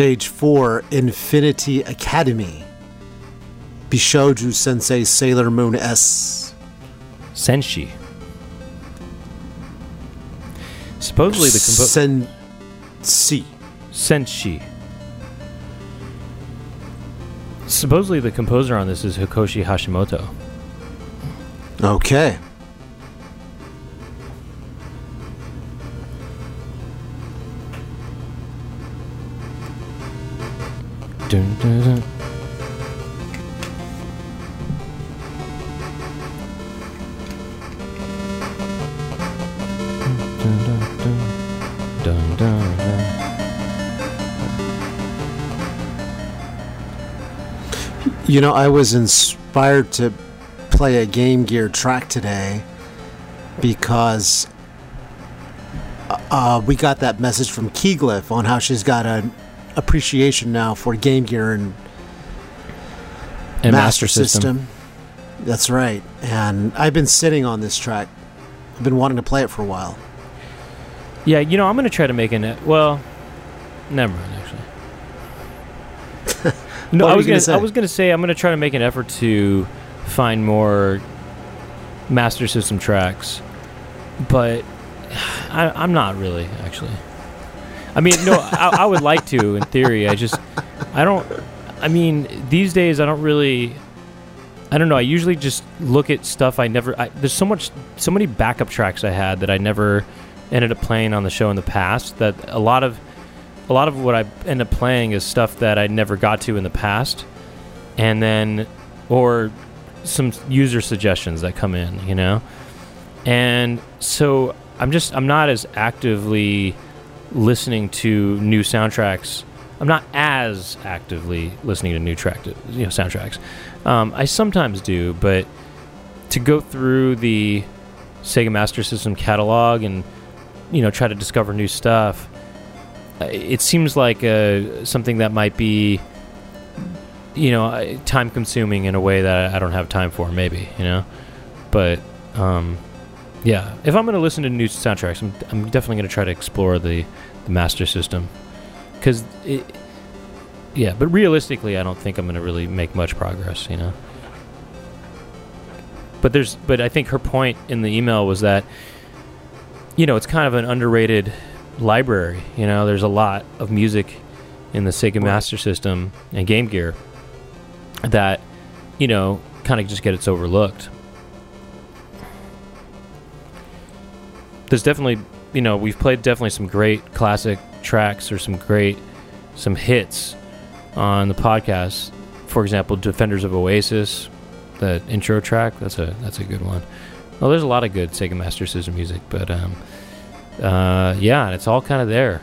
Stage 4 Infinity Academy. Bishojo Sensei Sailor Moon S. Senshi. Supposedly the compo- Sen. C. Senshi. Supposedly the composer on this is Hikoshi Hashimoto. Okay. Dun, dun, dun. You know, I was inspired to play a Game Gear track today because uh, we got that message from Keyglyph on how she's got an appreciation now for Game Gear and, And Master, System. That's right. And I've been sitting on this track. I've been wanting to play it for a while. Yeah, you know, I'm going to try to make an. Well, never mind, actually. No, I was gonna, gonna I say? was gonna say I'm gonna try to make an effort to find more Master System tracks, but I, I'm not really actually. I mean, no, I, I would like to in theory. I just I don't. I mean, these days I don't really. I don't know. I usually just look at stuff I never. I, there's so much, so many backup tracks I had that I never ended up playing on the show in the past. That a lot of, a lot of what I end up playing is stuff that I never got to in the past, and then, or some user suggestions that come in. You know, and so I'm just I'm not as actively listening to new soundtracks. I'm not as actively listening to new track, you know, soundtracks. Um, I sometimes do, but to go through the Sega Master System catalog and you know try to discover new stuff, it seems like uh, something that might be you know time consuming in a way that I don't have time for. Maybe you know, but um, yeah, if I'm going to listen to new soundtracks, I'm, I'm definitely going to try to explore the, the Master System because it. Yeah, but realistically, I don't think I'm going to really make much progress. You know. But there's, but I think her point in the email was that, you know, it's kind of an underrated library. You know, there's a lot of music in the Sega Right. Master System and Game Gear that, you know, kind of just gets overlooked. There's definitely, you know, we've played definitely some great classic tracks or some great, some hits on the podcast. For example, Defenders of Oasis, the intro track. That's a that's a good one. Well, there's a lot of good Sega Master System music, but um, uh, yeah, and it's all kind of there,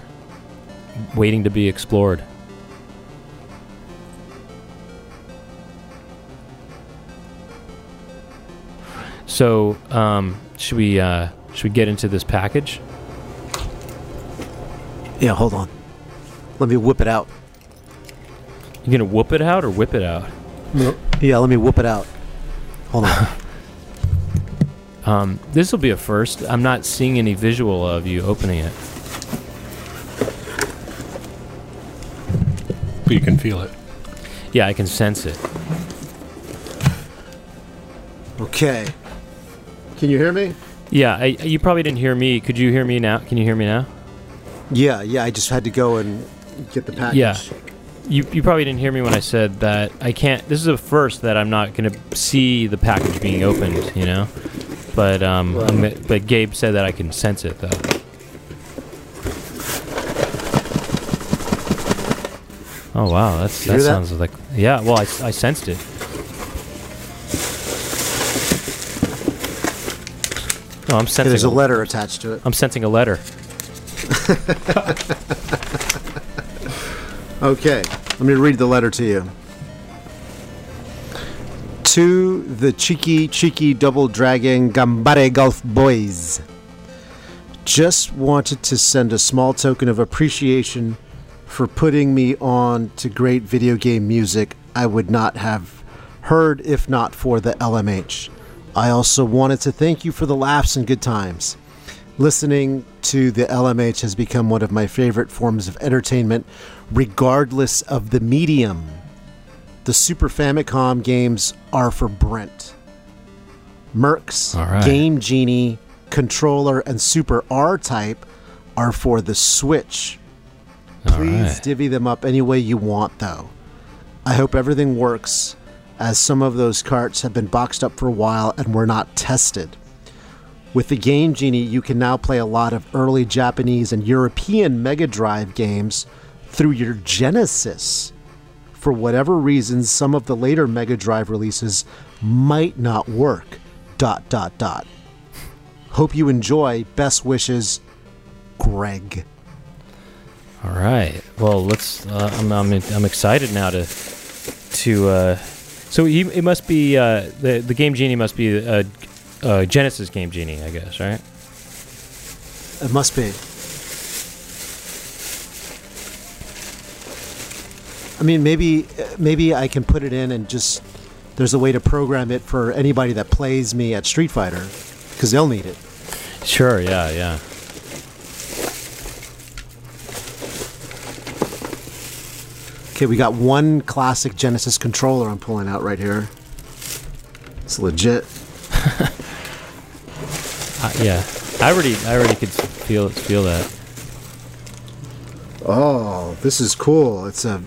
waiting to be explored. So, um, should we uh, should we get into this package? Yeah, hold on. Let me whip it out. You gonna whoop it out or whip it out? Yeah, let me whip it out. Hold on. Um, this will be a first. I'm not seeing any visual of you opening it. But you can feel it. Yeah, I can sense it. okay. Can you hear me? Yeah, I, you probably didn't hear me. Could you hear me now? Can you hear me now? Yeah, yeah. I just had to go and get the package. Yeah. You, you probably didn't hear me when I said that I can't. This is a first that I'm not going to see the package being opened. You know, but um, Right. But Gabe said that I can sense it though. Oh wow, that's You that hear that? sounds like yeah. Well, I, I sensed it. No, I'm sensing. there's a letter attached to it. I'm sensing a letter. Okay, let me read the letter to you. To the cheeky, cheeky double dragon Gambare Golf Boys. Just wanted to send a small token of appreciation for putting me on to great video game music I would not have heard if not for the LMH. I also wanted to thank you for the laughs and good times. Listening to the LMH has become one of my favorite forms of entertainment, regardless of the medium. The Super Famicom games are for Brent. Mercs, right. Game Genie, Controller, and Super R Type are for the Switch. Please right. divvy them up any way you want, though. I hope everything works, as some of those carts have been boxed up for a while and were not tested. With the Game Genie, you can now play a lot of early Japanese and European Mega Drive games through your Genesis. For whatever reasons, some of the later Mega Drive releases might not work. Dot dot dot. Hope you enjoy. Best wishes, Greg. All right. Well, let's. Uh, I'm, I'm I'm excited now to to. Uh, so he, it must be uh, the the game genie must be a, a Genesis game genie, I guess, right? It must be. I mean, maybe maybe I can put it in and just there's a way to program it for anybody that plays me at Street Fighter because they'll need it. Sure. Yeah. Yeah. Okay, we got one classic Genesis controller I'm pulling out right here. It's legit. Uh, yeah, I already, I already could feel feel that. Oh, this is cool. It's a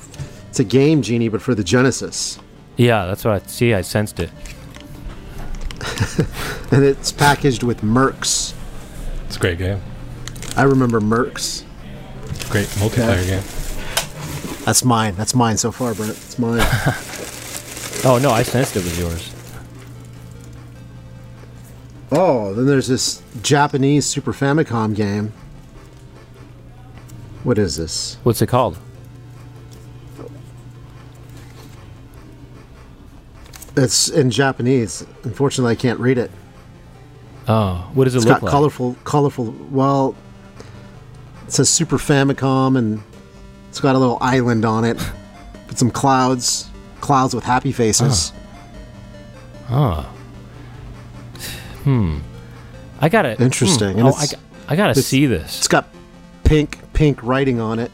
it's a game genie, but for the Genesis. Yeah, that's what I see. I sensed it. And it's packaged with Mercs. It's a great game. I remember Mercs. Great multiplayer game. That's mine. That's mine so far, Brent. It's mine. Oh no, I sensed it was yours. oh, then there's this Japanese Super Famicom game. What is this? What's it called? It's in Japanese. Unfortunately, I can't read it. Oh, what does it It's look got like? colorful, colorful. Well, it says Super Famicom, and it's got a little island on it with some clouds, clouds with happy faces. Oh. Hmm. I gotta. Interesting, Hmm. Oh, I, got- I gotta see this. It's got pink, pink writing on it.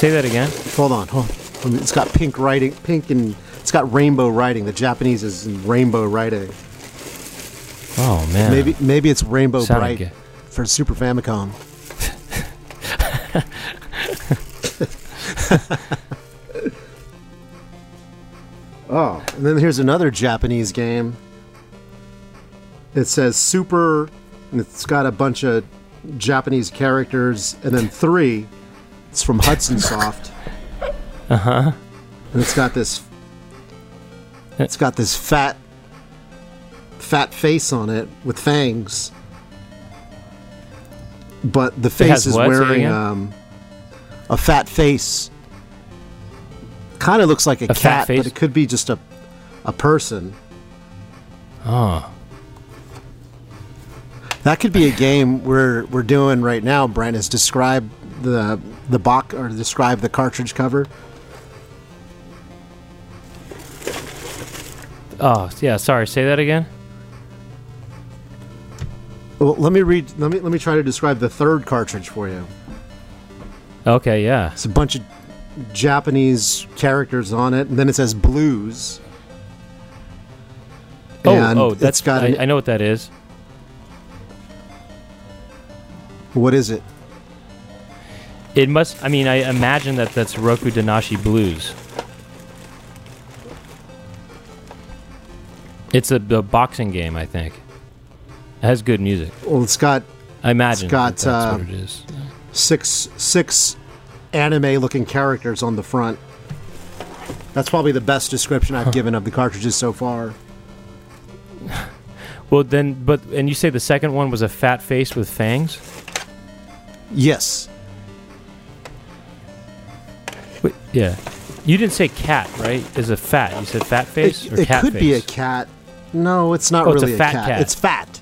Say that again. Hold on, hold. on. It's got pink writing, pink and it's got rainbow writing. The Japanese is in rainbow writing. Oh man. Maybe, maybe it's rainbow Sounded bright good. For Super Famicom. oh, and then here's another Japanese game. It says Super, and it's got a bunch of Japanese characters, and then three. It's from Hudson Soft. Uh huh. and it's got this it's got this fat fat face on it with fangs but the face is what? Wearing um, a fat face kind of looks like a, fat cat but it could be just a a person Oh. that could be a game we're we're doing right now brent is describe the the box or describe the cartridge cover Oh yeah. Sorry. Say that again. Well, let me read let me let me try to describe the third cartridge for you Okay. Yeah. It's a bunch of Japanese characters on it, and then it says blues. Oh. And oh. That's. got I, an- I know what that is. What is it? It must. I mean, I imagine that that's Rokudenashi Blues. It's a, a boxing game, I think. It has good music. Well, it's got I imagine got, that that's uh, what it is. six six anime-looking characters on the front. That's probably the best description I've given of the cartridges so far. Well, then, but and you say the second one was a fat face with fangs? Yes, Wait, yeah. You didn't say cat, right? Is a fat? You said fat face it, or it cat could face? be a cat. No, it's not Oh, it's a really fat cat. cat. It's fat.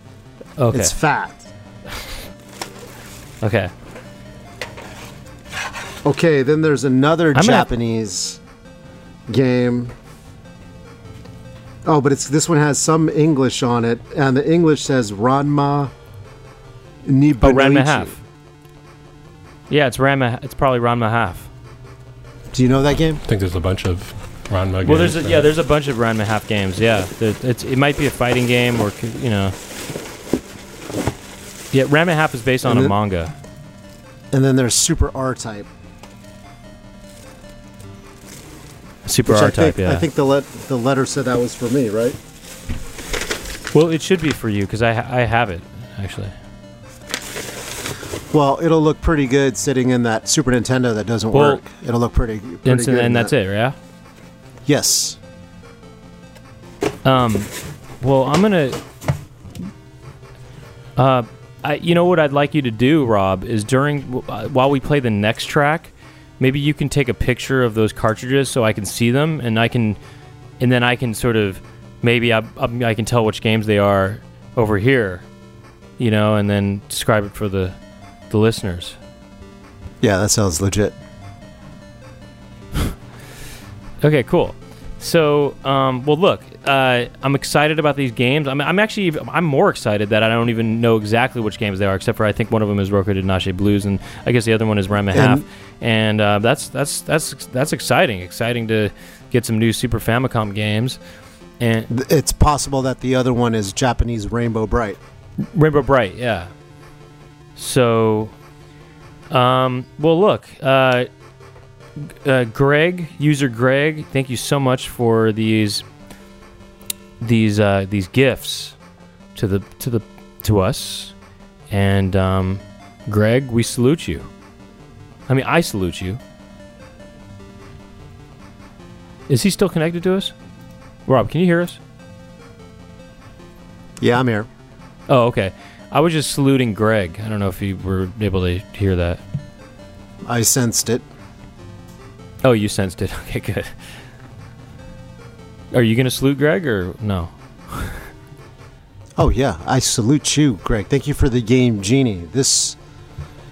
Okay. It's fat. okay. Okay, then there's another gonna- Japanese game. Oh, but it's this one has some English on it, and the English says Ranma Nibun no Ichi. Oh, Ranma half. Yeah, it's Ranma. It's probably Ranma half. Do you know that game? I think there's a bunch of Ranma games. Well, there's a, yeah, there's a bunch of Ranma half games. Yeah, it's it might be a fighting game or you know. Yeah, Ranma half is based on And a then- manga. And then there's Super R Type. Super R Type, think, Yeah. I think the let the letter said that was for me, right? well, it should be for you because I ha- I have it actually. Well, it'll look pretty good sitting in that Super Nintendo that doesn't Well, work. It'll look pretty, pretty And, good. and that's that. it, yeah. Yes. Um, well, I'm gonna. Uh, I you know what I'd like you to do, Rob, is during uh, while we play the next track, maybe you can take a picture of those cartridges so I can see them, and I can, and then I can sort of maybe I I, I can tell which games they are over here, you know, and then describe it for the the listeners. Yeah, that sounds legit. Okay, cool. So, um, well, look, uh, I'm excited about these games. I'm, I'm actually, I'm more excited that I don't even know exactly which games they are, except for I think one of them is Roku Nache Blues, and I guess the other one is Ranma Half. And- uh, that's that's that's that's exciting. Exciting to get some new Super Famicom games. And It's possible that the other one is Japanese Rainbow Brite. Rainbow Brite, yeah. So, um, well, look, uh, uh, Greg, user Greg, thank you so much for these these uh, these gifts to the to the to us, and um, Greg, we salute you. I mean, I salute you. Is he still connected to us? Rob, can you hear us? Yeah, I'm here. Oh, okay. I was just saluting Greg. I don't know if you were able to hear that. I sensed it. Oh, you sensed it. Okay, good. Are you going to salute Greg or no? Oh yeah, I salute you, Greg. Thank you for the game, Genie. This.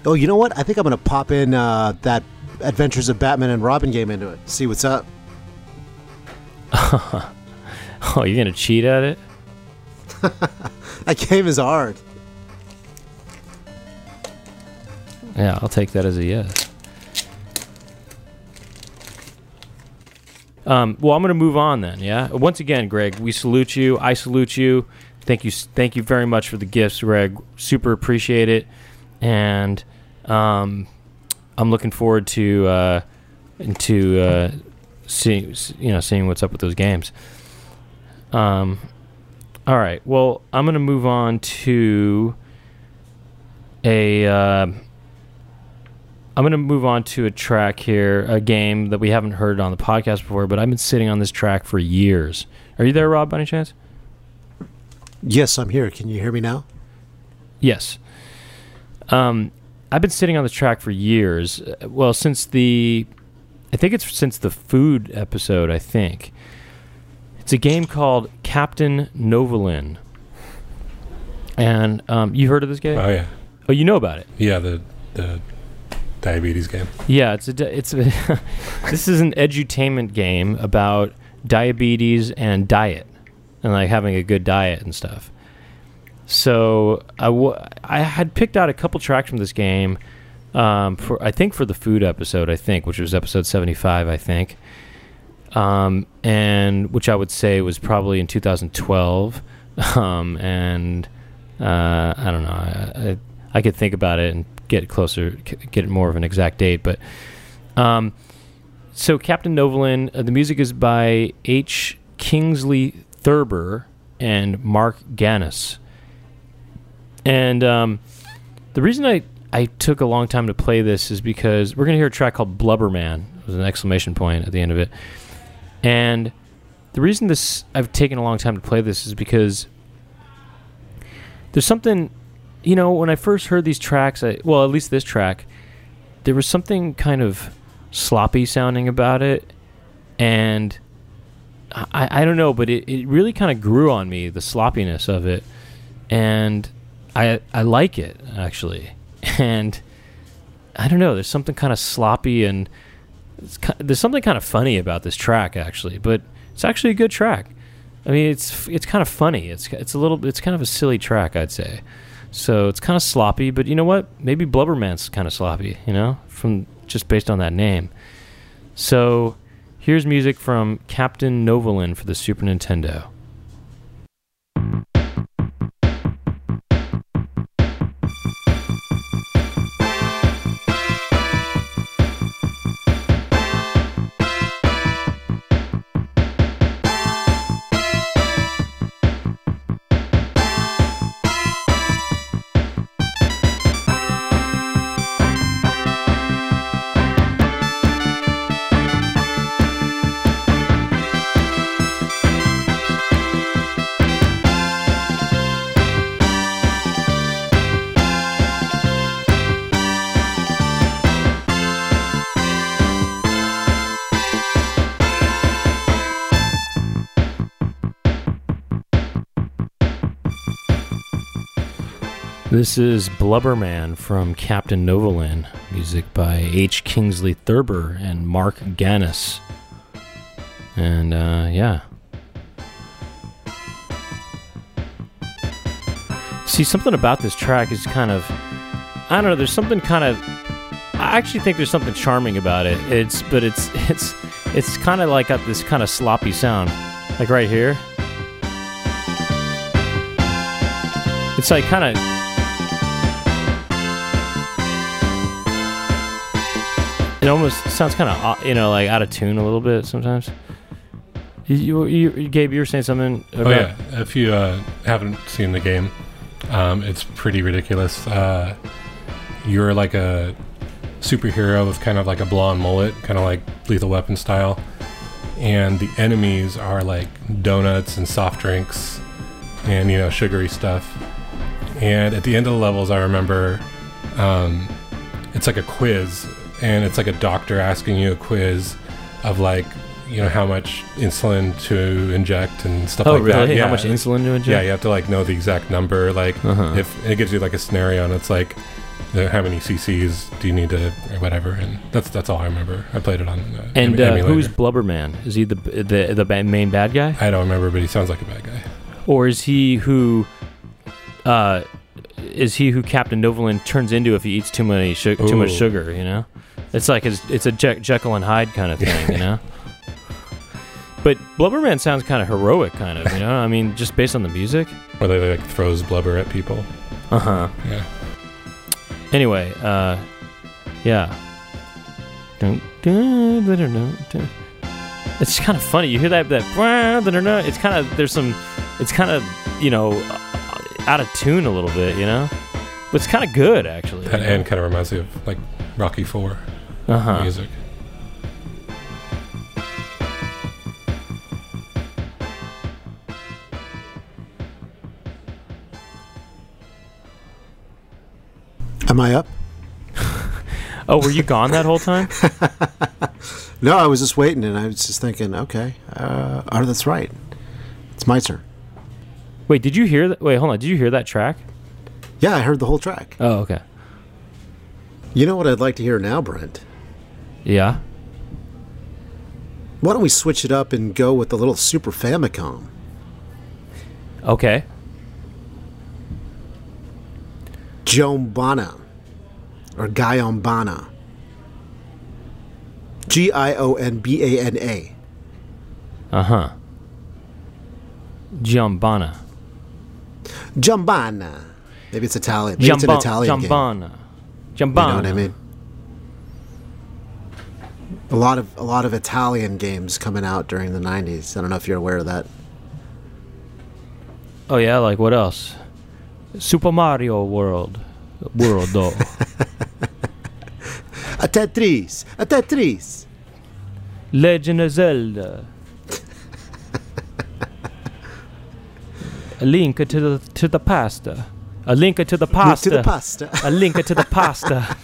Oh, you know what? I think I'm gonna pop in uh, that Adventures of Batman and Robin game into it. See what's up. Oh, you're going to cheat at it? That game is hard. Yeah, I'll take that as a yes. Um, well, I'm going to move on then. Yeah. Once again, Greg, we salute you. I salute you. Thank you. Thank you very much for the gifts, Greg. Super appreciate it, and um, I'm looking forward to uh, to uh, seeing you know seeing what's up with those games. Um, all right. Well, I'm going to move on to a. Uh, I'm going to move on to a track here, a game that we haven't heard on the podcast before, but I've been sitting on this track for years. Are you there, Rob, by any chance? Yes, I'm here. Can you hear me now? Yes. Um, I've been sitting on this track for years. Uh, Well, since the, I think it's since the food episode. I think it's a game called Captain Novolin. And um, you heard of this game? Oh yeah, Oh, you know about it. yeah. The the diabetes game. Yeah, it's a it's a this is an edutainment game about diabetes and diet and like having a good diet and stuff. So I w- I had picked out a couple tracks from this game um, for I think for the food episode I think which was episode seventy five I think, um, and which I would say was probably in two thousand twelve, um, and uh, I don't know I, I I could think about it and get closer get more of an exact date but um, so Captain Novolin uh, the music is by H. Kingsley Thurber and Mark Gannis. And um, the reason I, I took a long time to play this is because we're going to hear a track called Blubberman. With an exclamation point at the end of it. And the reason this I've taken a long time to play this is because there's something, you know, when I first heard these tracks, I, well, at least this track, there was something kind of sloppy sounding about it. And I, I don't know, but it, it really kind of grew on me, the sloppiness of it. And I I like it actually, and I don't know. There's something kind of sloppy and it's, ki- there's something kind of funny about this track actually, but it's actually a good track. I mean, it's it's kind of funny. It's it's a little it's kind of a silly track, I'd say. So it's kind of sloppy, but you know what? Maybe Blubberman's kind of sloppy, you know, from just based on that name. So here's music from Captain Novolin for the Super Nintendo. This is Blubberman from Captain Novolin, music by H. Kingsley Thurber and Mark Gannis. And uh, yeah. See, something about this track is kind of. I don't know. There's something kind of. I actually think there's something charming about it. It's, but it's, it's, it's kind of like got this kind of sloppy sound, like right here. It's like kind of. It almost sounds kind of, you know, like out of tune a little bit sometimes. You, you, you Gabe, you were saying something. About, Oh yeah, if you uh, haven't seen the game, um, it's pretty ridiculous. Uh, you're like a superhero with kind of like a blonde mullet, kind of like Lethal Weapon style, and the enemies are like donuts and soft drinks, and you know sugary stuff. And at the end of the levels, I remember um, it's like a quiz, and it's like a doctor asking you a quiz of like you know how much insulin to inject and stuff Oh, like that. Yeah, How much insulin to inject? yeah, you have to like know the exact number. Like Uh-huh. if it gives you like a scenario, and it's like the, how many CCs do you need to or whatever. And that's that's all I remember. I played it on. Uh, And em- uh, who's Blubberman? Is he the the the main bad guy, I don't remember, but he sounds like a bad guy. or is he who, uh, is he who Captain Novolin turns into if he eats too many su- too much sugar? You know, it's like his, it's a Je- Jekyll and Hyde kind of thing. you know. But Blubberman sounds kind of heroic, kind of, you know. I mean, just based on the music. Where they like throws blubber at people. Uh huh. Yeah. Anyway, uh, yeah. It's kind of funny. You hear that that it's kind of there's some it's kind of, you know, uh, out of tune a little bit, you know? But it's kind of good actually. That end kind of reminds me of like Rocky Four uh-huh. music. Am I up? Oh, were you gone that whole time? No, I was just waiting, and I was just thinking, okay, uh, oh, that's right. It's my turn. Wait, did you hear that? Wait, hold on. Did you hear that track? Yeah, I heard the whole track. Oh, okay. You know what I'd like to hear now, Brent? Yeah. Why don't we switch it up and go with the little Super Famicom? Okay. Giombana. Or Giombana. G I O N B A N A. Uh-huh. Giambana. Giambana. Maybe it's Italian. Maybe it's an Italian. Giambana. Giambana. You know what I mean? A lot of a lot of Italian games coming out during the '90s. I don't know if you're aware of that. Oh yeah, like what else? Super Mario World. World though. A Tetris, a Tetris. Legend of Zelda. A link to the to the pasta. A link to the pasta. Link To the pasta. A link to the pasta.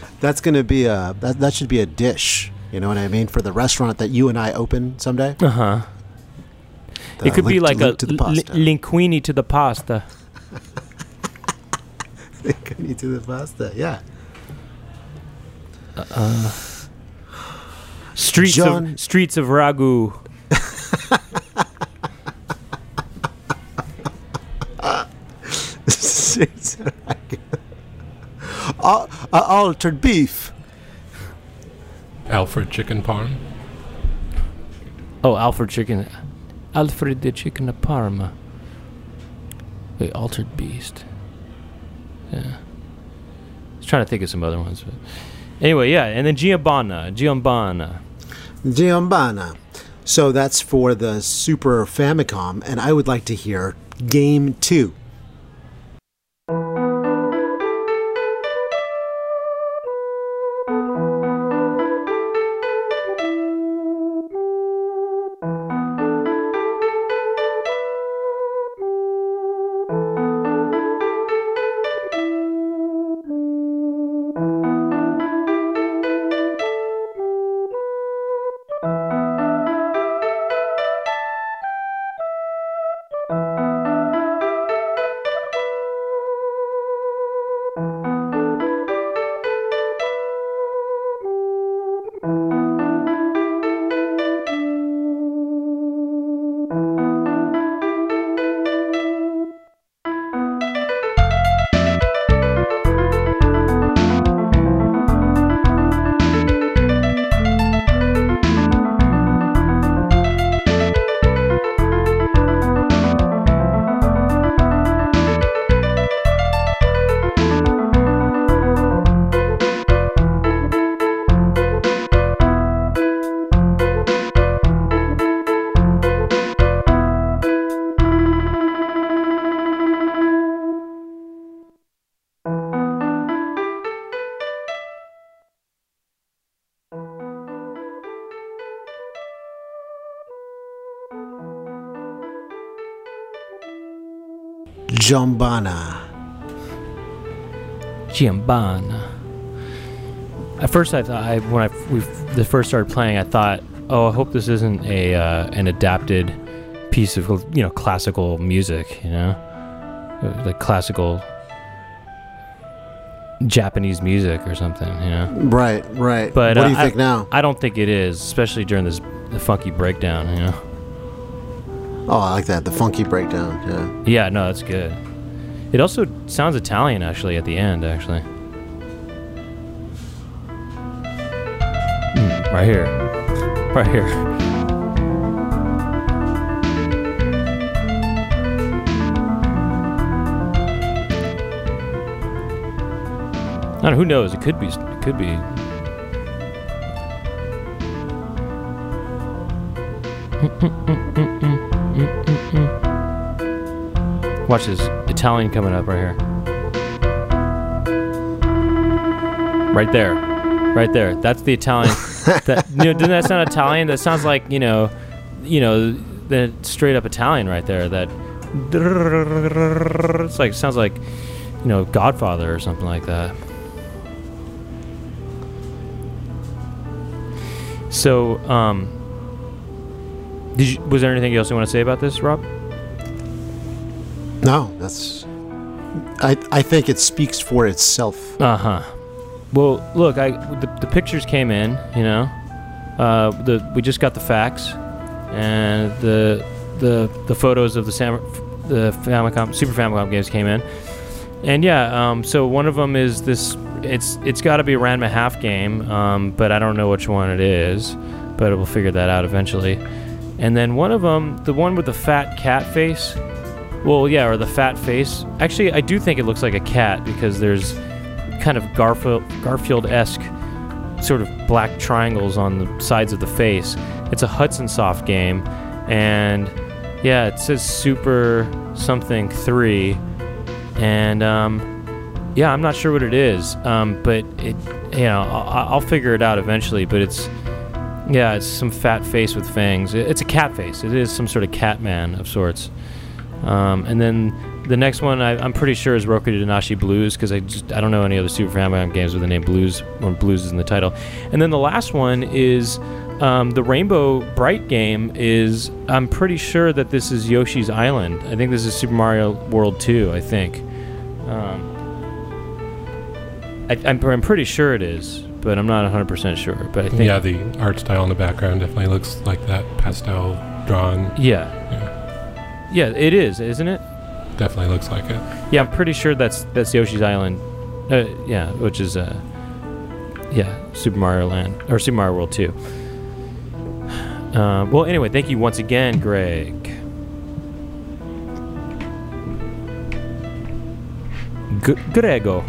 That's gonna be a that, that should be a dish. You know what I mean for the restaurant that you and I open someday. Uh huh. It could be like to, a to the li- pasta. linguini to the pasta. Linguini to the pasta. Yeah. Streets John- of streets of ragu. Al- uh, altered beef. Alfred Chicken Parm. Oh, Alfred chicken. Alfred the chicken of Parma. Wait, altered beast. Yeah. I was trying to think of some other ones, but anyway, yeah. And then Giambana, Giambana. Giambana. So that's for the Super Famicom, and I would like to hear Game 2. Jombana. Giambana. At first, I thought I, when I we the first started playing, I thought, oh, I hope this isn't a uh, an adapted piece of you know classical music, you know, Uh, like classical Japanese music or something, you know. Right, right. But, what uh, do you think I- now? I don't think it is, especially during this the funky breakdown, you know. Oh, I like that. The funky breakdown. Yeah. Yeah, no, that's good. It also sounds Italian actually at the end, actually. Mm, right here. Right here. I don't know, who knows? It could be it could be Watch this Italian coming up right here. Right there. Right there. That's the Italian. that, you know, doesn't that sound Italian? That sounds like, you know, you know, the straight up Italian right there. That it's like sounds like, you know, Godfather or something like that. So, um, did you, was there anything else you want to say about this, Rob? No, that's. I I think it speaks for itself. Uh huh. Well, look, I the, the pictures came in. You know, uh, the we just got the facts and the the the photos of the Sam, the Famicom Super Famicom games came in, and yeah. Um, so one of them is this. It's it's got to be a Ranma half game, um, but I don't know which one it is. But we'll figure that out eventually. And then one of them, the one with the fat cat face. Well, yeah, or the fat face. Actually, I do think it looks like a cat because there's kind of Garfield Garfield-esque sort of black triangles on the sides of the face. It's a Hudson Soft game, and yeah, it says Super something three, and um, yeah, I'm not sure what it is, um, but it, you know, I'll, I'll figure it out eventually. But it's yeah, it's some fat face with fangs. It's a cat face. It is some sort of cat man of sorts. Um, and then the next one I, I'm pretty sure is Rokudenashi Blues because I just I don't know any other Super Famicom games with the name Blues when Blues is in the title. And then the last one is um, the Rainbow Brite game. Is I'm pretty sure that this is Yoshi's Island. I think this is Super Mario World 2. I think. Um, I, I'm, I'm pretty sure it is, but I'm not 100% sure. But I think yeah, the art style in the background definitely looks like that pastel drawn. yeah, Yeah, yeah, it is, isn't it? definitely looks like it. Yeah, I'm pretty sure that's that's Yoshi's Island. Uh, yeah, which is uh, yeah, Super Mario Land or Super Mario World 2. Uh, well, anyway, thank you once again, Greg. G- Grego.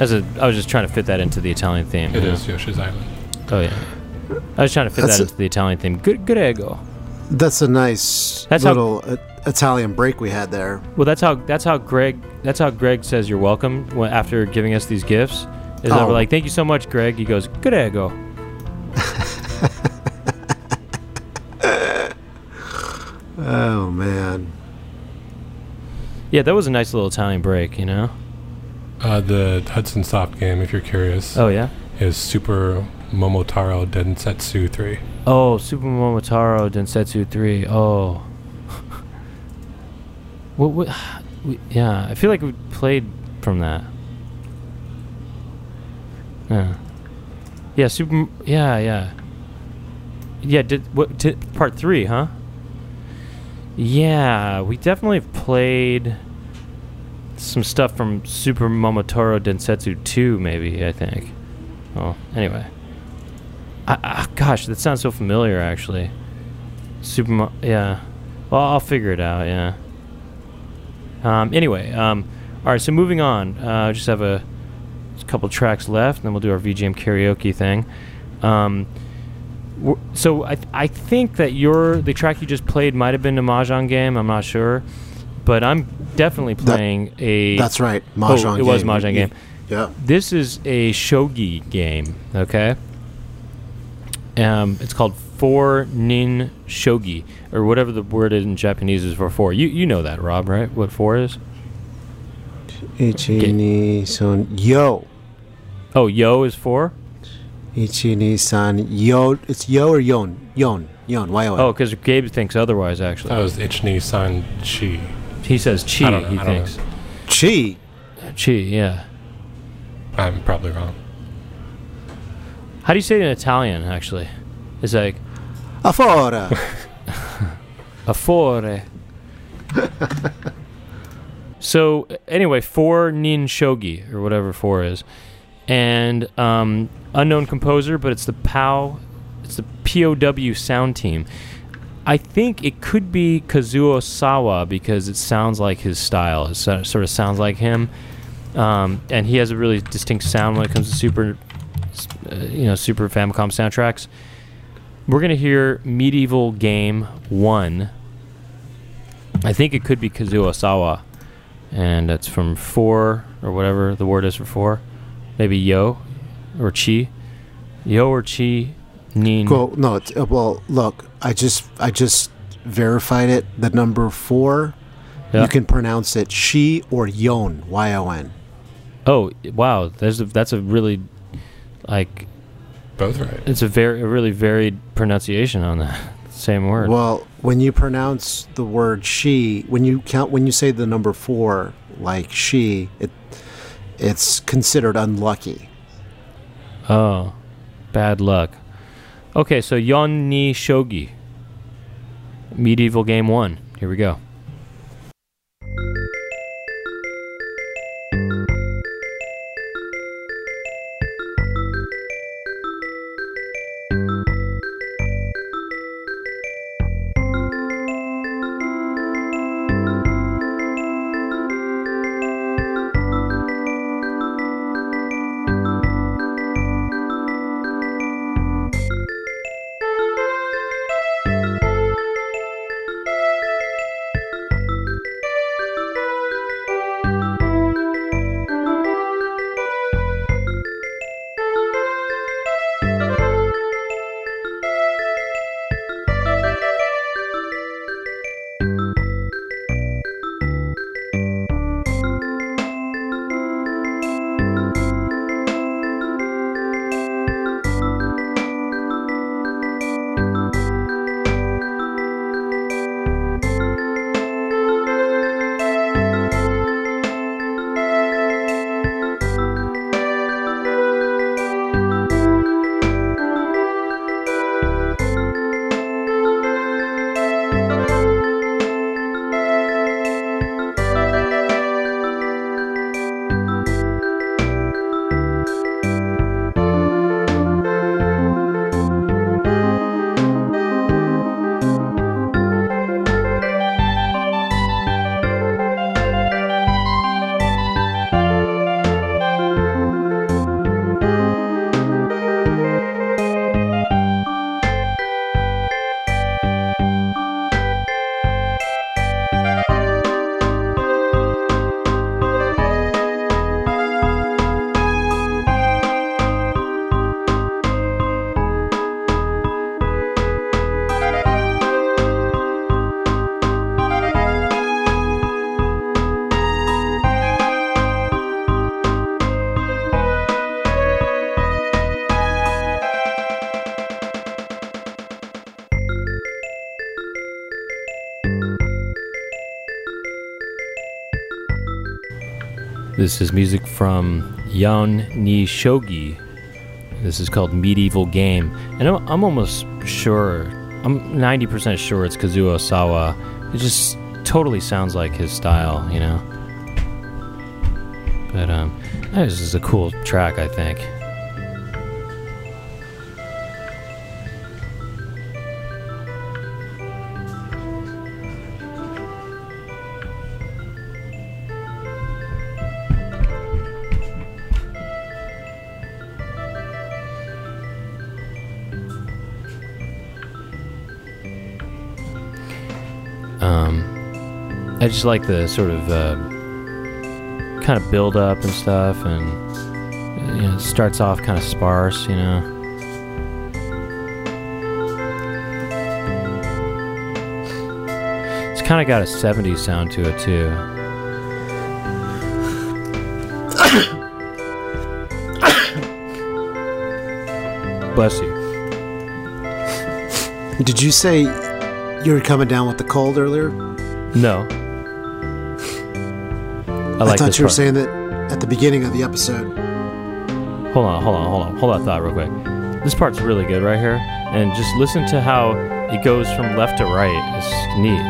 As a, I was just trying to fit that into the Italian theme. It you know? Yoshi's Island. Oh yeah. I was trying to fit That's that a- into the Italian theme. Good, good Grego. That's a nice That's how- little uh, Italian break we had there. Well, that's how that's how Greg that's how Greg says you're welcome when, after giving us these gifts. Is that Oh. we're like, thank you so much, Greg. He goes, Grego. Oh man. Yeah, that was a nice little Italian break, you know. Uh, the Hudson Soft game, if you're curious, Oh yeah. is Super Momotaro Densetsu 3. Oh, Super Momotaro Densetsu three. Oh. what? What? We, yeah, I feel like we played from that. Yeah. Yeah. Super. Yeah. Yeah. Yeah. Did what? Did, part three, huh? Yeah, we definitely have played some stuff from Super Momotaro Densetsu 2, maybe, I think. Oh, anyway. I, I, gosh, that sounds so familiar, actually. Super yeah. Well, I'll figure it out, yeah. Um, anyway, um, all right, so moving on. Uh, just have a, a couple tracks left, and then we'll do our VGM karaoke thing. Um, so I, th- I think that your the track you just played might have been a mahjong game. I'm not sure, but I'm definitely That- playing a. That's right. oh, Mahjong it was game. mahjong game. Yeah. This is a shogi game. Okay. Um, it's called four nin shogi, or whatever the word in Japanese is for four. You you know that, Rob, right? What four is? Ichi ni son yo. Oh, yo is four. Ichi ni san yo. It's yo or yon. Yon. Yon. Why Y o n. Oh, because Gabe thinks otherwise. Actually, That was Ichni San Chi. he says chi. I don't know, he I don't thinks Chi. chi. Yeah. I'm probably wrong. How do you say it in Italian? Actually, it's like Afora. Afore. so anyway, four nin shogi or whatever four is, and um, unknown composer, but it's the POW, it's the POW sound team. I think it could be Kazuo Sawa because it sounds like his style. It sort of sounds like him, um, and he has a really distinct sound when it comes to super, uh, you know, Super Famicom soundtracks. We're gonna hear Medieval Game One. I think it could be Kazuo Sawa, and it's from four or whatever the word is for four. Maybe Yo or Chi, Yo or Chi, Nin. well, no. Uh, well, look. I just I just verified it. The number four. Yeah. You can pronounce it she or yon. Y o n. Oh wow, that's a, that's a really like Both right. it's a very a really varied pronunciation on that same word. Well, when you pronounce the word she, when you count, when you say the number four, like she, it it's considered unlucky. Oh, bad luck. Okay, so Yonin Shogi. Medieval Game 1. Here we go. This is music from Yonin Shogi. This is called Medieval Game. And I'm, I'm almost sure, I'm 90% sure it's Kazuo Sawa. It just totally sounds like his style, you know? But, um, this is a cool track, I think. just like the sort of uh, kind of build up and stuff, and you know, it starts off kind of sparse, you know. It's kind of got a 70s sound to it, too. Bless you. Did you say you were coming down with the cold earlier? No. I like thought this you were part. saying that at the beginning of the episode. Hold on, hold on, hold on. Hold that thought real quick. This part's really good right here. And just listen to how it goes from left to right. It's neat.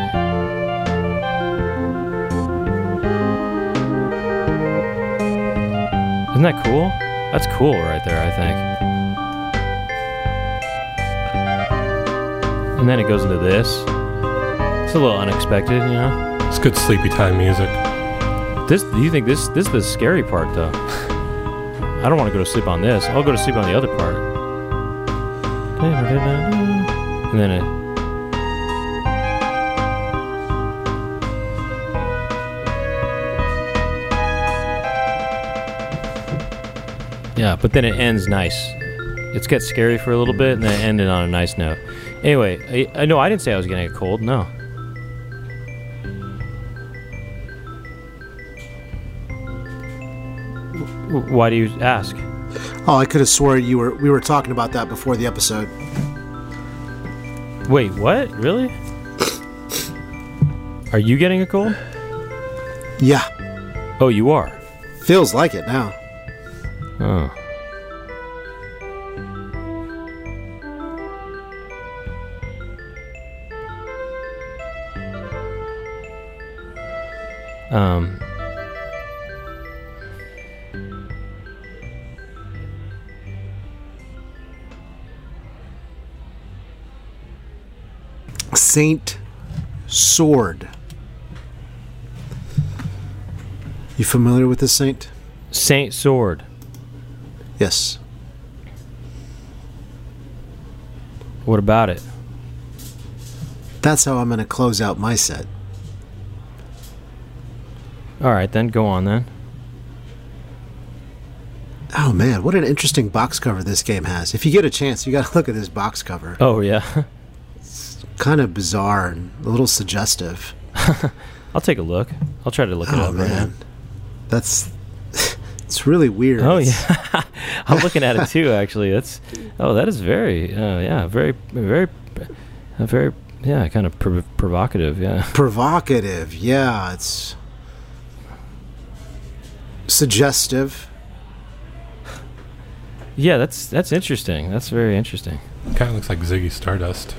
Isn't that cool? That's cool right there, I think. And then it goes into this. It's a little unexpected, you know? It's good sleepy time music. This you think this this is the scary part though? I don't want to go to sleep on this. I'll go to sleep on the other part. And then it Yeah, but then it ends nice. It's got scary for a little bit and then it ended on a nice note. Anyway, I, I know I didn't say I was getting a cold. No. Why do you ask? Oh, I could have swore you were we were talking about that before the episode. Wait, what? Really? Are you getting a cold? Yeah, Oh, you are. feels like it now. Oh. Um. Saint Sword. You familiar with this saint? Saint Sword. Yes. What about it? That's how I'm going to close out my set. All right, then go on then. Oh man, what an interesting box cover this game has. If you get a chance, you got to look at this box cover. Oh yeah, Kind of bizarre and a little suggestive. I'll take a look. I'll try to look it Oh up right man. That's it's really weird. Oh yeah, I'm looking at it too. Actually, that's oh that is very uh, yeah very very uh, very yeah kind of prov- provocative. Yeah. provocative. Yeah, it's suggestive. Yeah, that's that's interesting. That's very interesting. Kind of looks like Ziggy Stardust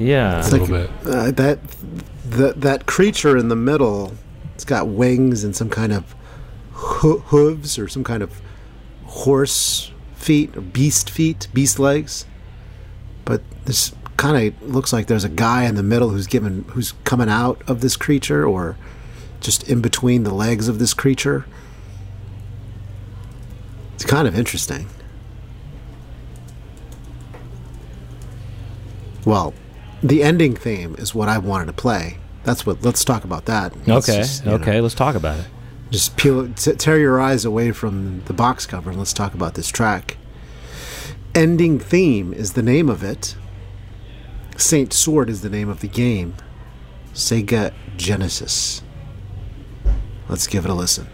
Yeah. a It's little like- bit. Uh, that that that creature in the middle, it's got wings and some kind of ho- hooves or some kind of horse feet or beast feet, beast legs. But this kind of looks like there's a guy in the middle who's given who's coming out of this creature or just in between the legs of this creature. It's kind of interesting. Well, the ending theme is what I wanted to play. That's what. Let's talk about that. Let's okay. just, you know, okay. Let's talk about it. just peel, t- tear your eyes away from the box cover and let's talk about this track. Ending theme is the name of it. Saint Sword is the name of the game. Sega Genesis. Let's give it a listen.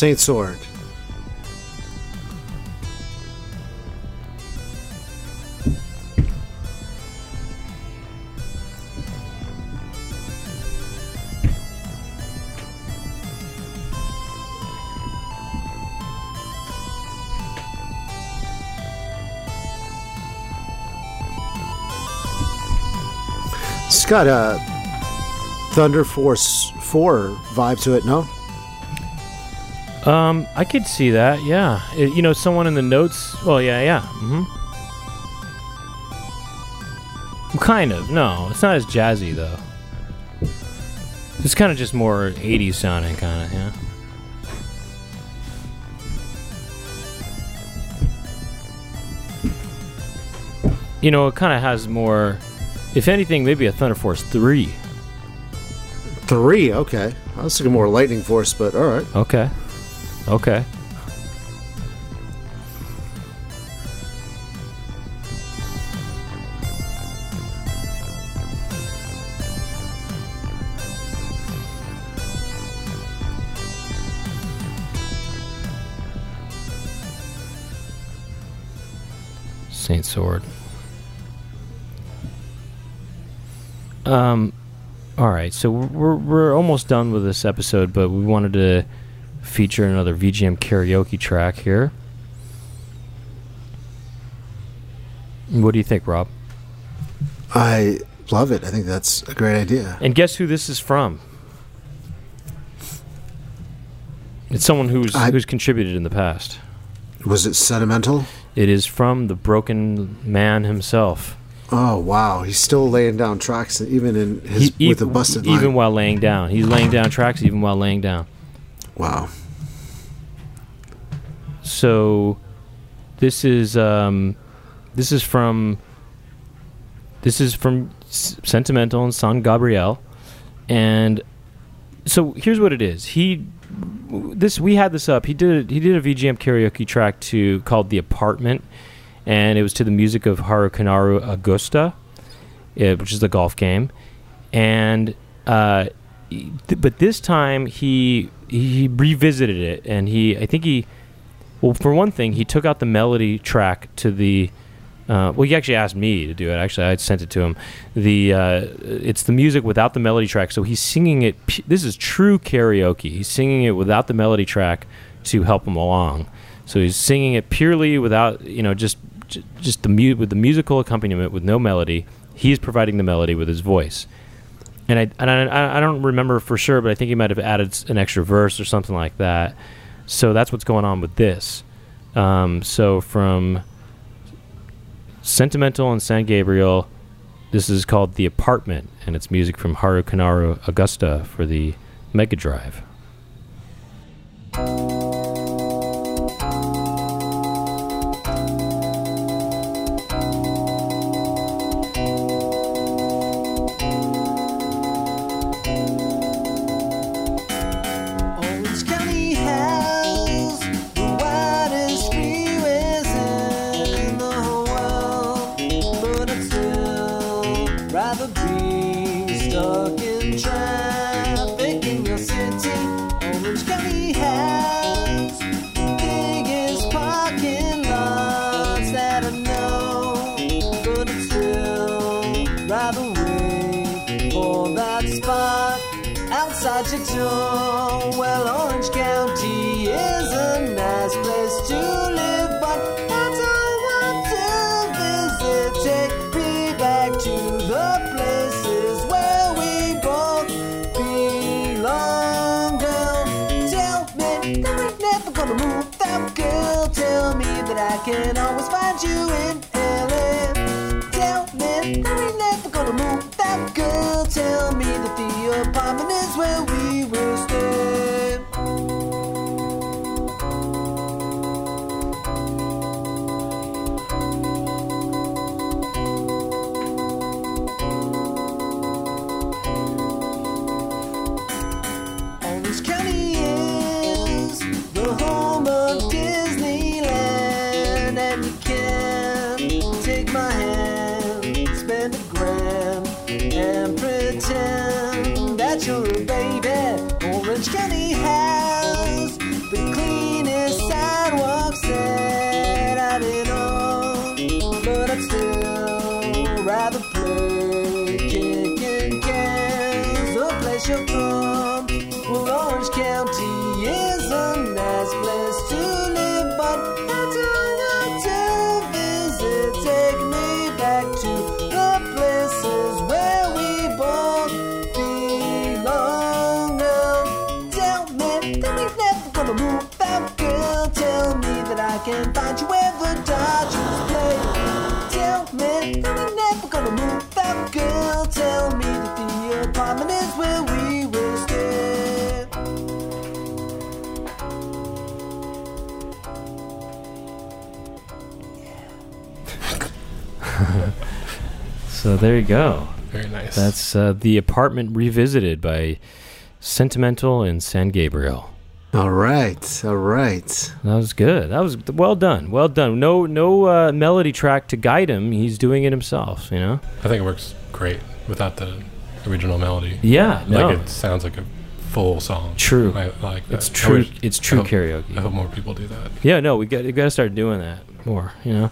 Saint Sword. It's got a Thunder Force 4 vibe to it, no? Um, I could see that. Yeah, It- you know, someone in the notes. Well, yeah, yeah. Mm-hmm. Kind of. No, it's not as jazzy though. It's kind of just more '80s sounding, kind of. Yeah. You know, it kind of has more. If anything, maybe a Thunder Force three. Three, okay. I was thinking more Lightning Force, but alright. Okay. Okay. Saint Sword. Um, all right, so we're we're almost done with this episode, but we wanted to feature another VGM karaoke track here. What do you think, Rob? I love it. I think that's a great idea. And guess who this is from? It's someone who's I- who's contributed in the past. Was it sentimental? It is from the Broken Man himself. Oh wow, he's still laying down tracks even in his He- with a busted even line. while laying down. He's laying down tracks even while laying down. Wow. So this is um, this is from this is from Sentimental and San Gabriel, and so here's what it is. He this we had this up. He did he did a VGM karaoke track to called The Apartment, and it was to the music of Haru Kanaru Augusta, uh, which is the golf game, and uh, but this time he he revisited it and he I think he well, for one thing, he took out the melody track to the. Uh, well, he actually asked me to do it. Actually, I sent it to him. The uh, it's the music without the melody track, so he's singing it. This is true karaoke. He's singing it without the melody track to help him along. So he's singing it purely without, you know, just just the mu- with the musical accompaniment with no melody. He's providing the melody with his voice. And I, and I, I don't remember for sure, but I think he might have added an extra verse or something like that. So that's what's going on with this. Um, so from Sentimental and San Gabriel, this is called The Apartment, and it's music from Haru Kanaru Augusta for the Mega Drive. Outside. Well, Orange County is a nice place to live, but I don't want to visit. Take me back to the places where we both belong. Girl, tell me that we're never gonna move out, girl. Tell me that I can always find you in LA. Tell me that we're never gonna move that girl. Tell me that the apartment is where we So there you go. Very nice. That's uh, the apartment revisited by Sentimental and San Gabriel. All right, all right. That was good. That was well done. Well done. No, no uh, melody track to guide him. He's doing it himself. You know. I think it works great without the original melody. Yeah. No. Like it sounds like a full song. True. I, I like that. it's true. wish- It's true I hope- karaoke. I hope more people do that. Yeah, no, we got we got to start doing that more, you know.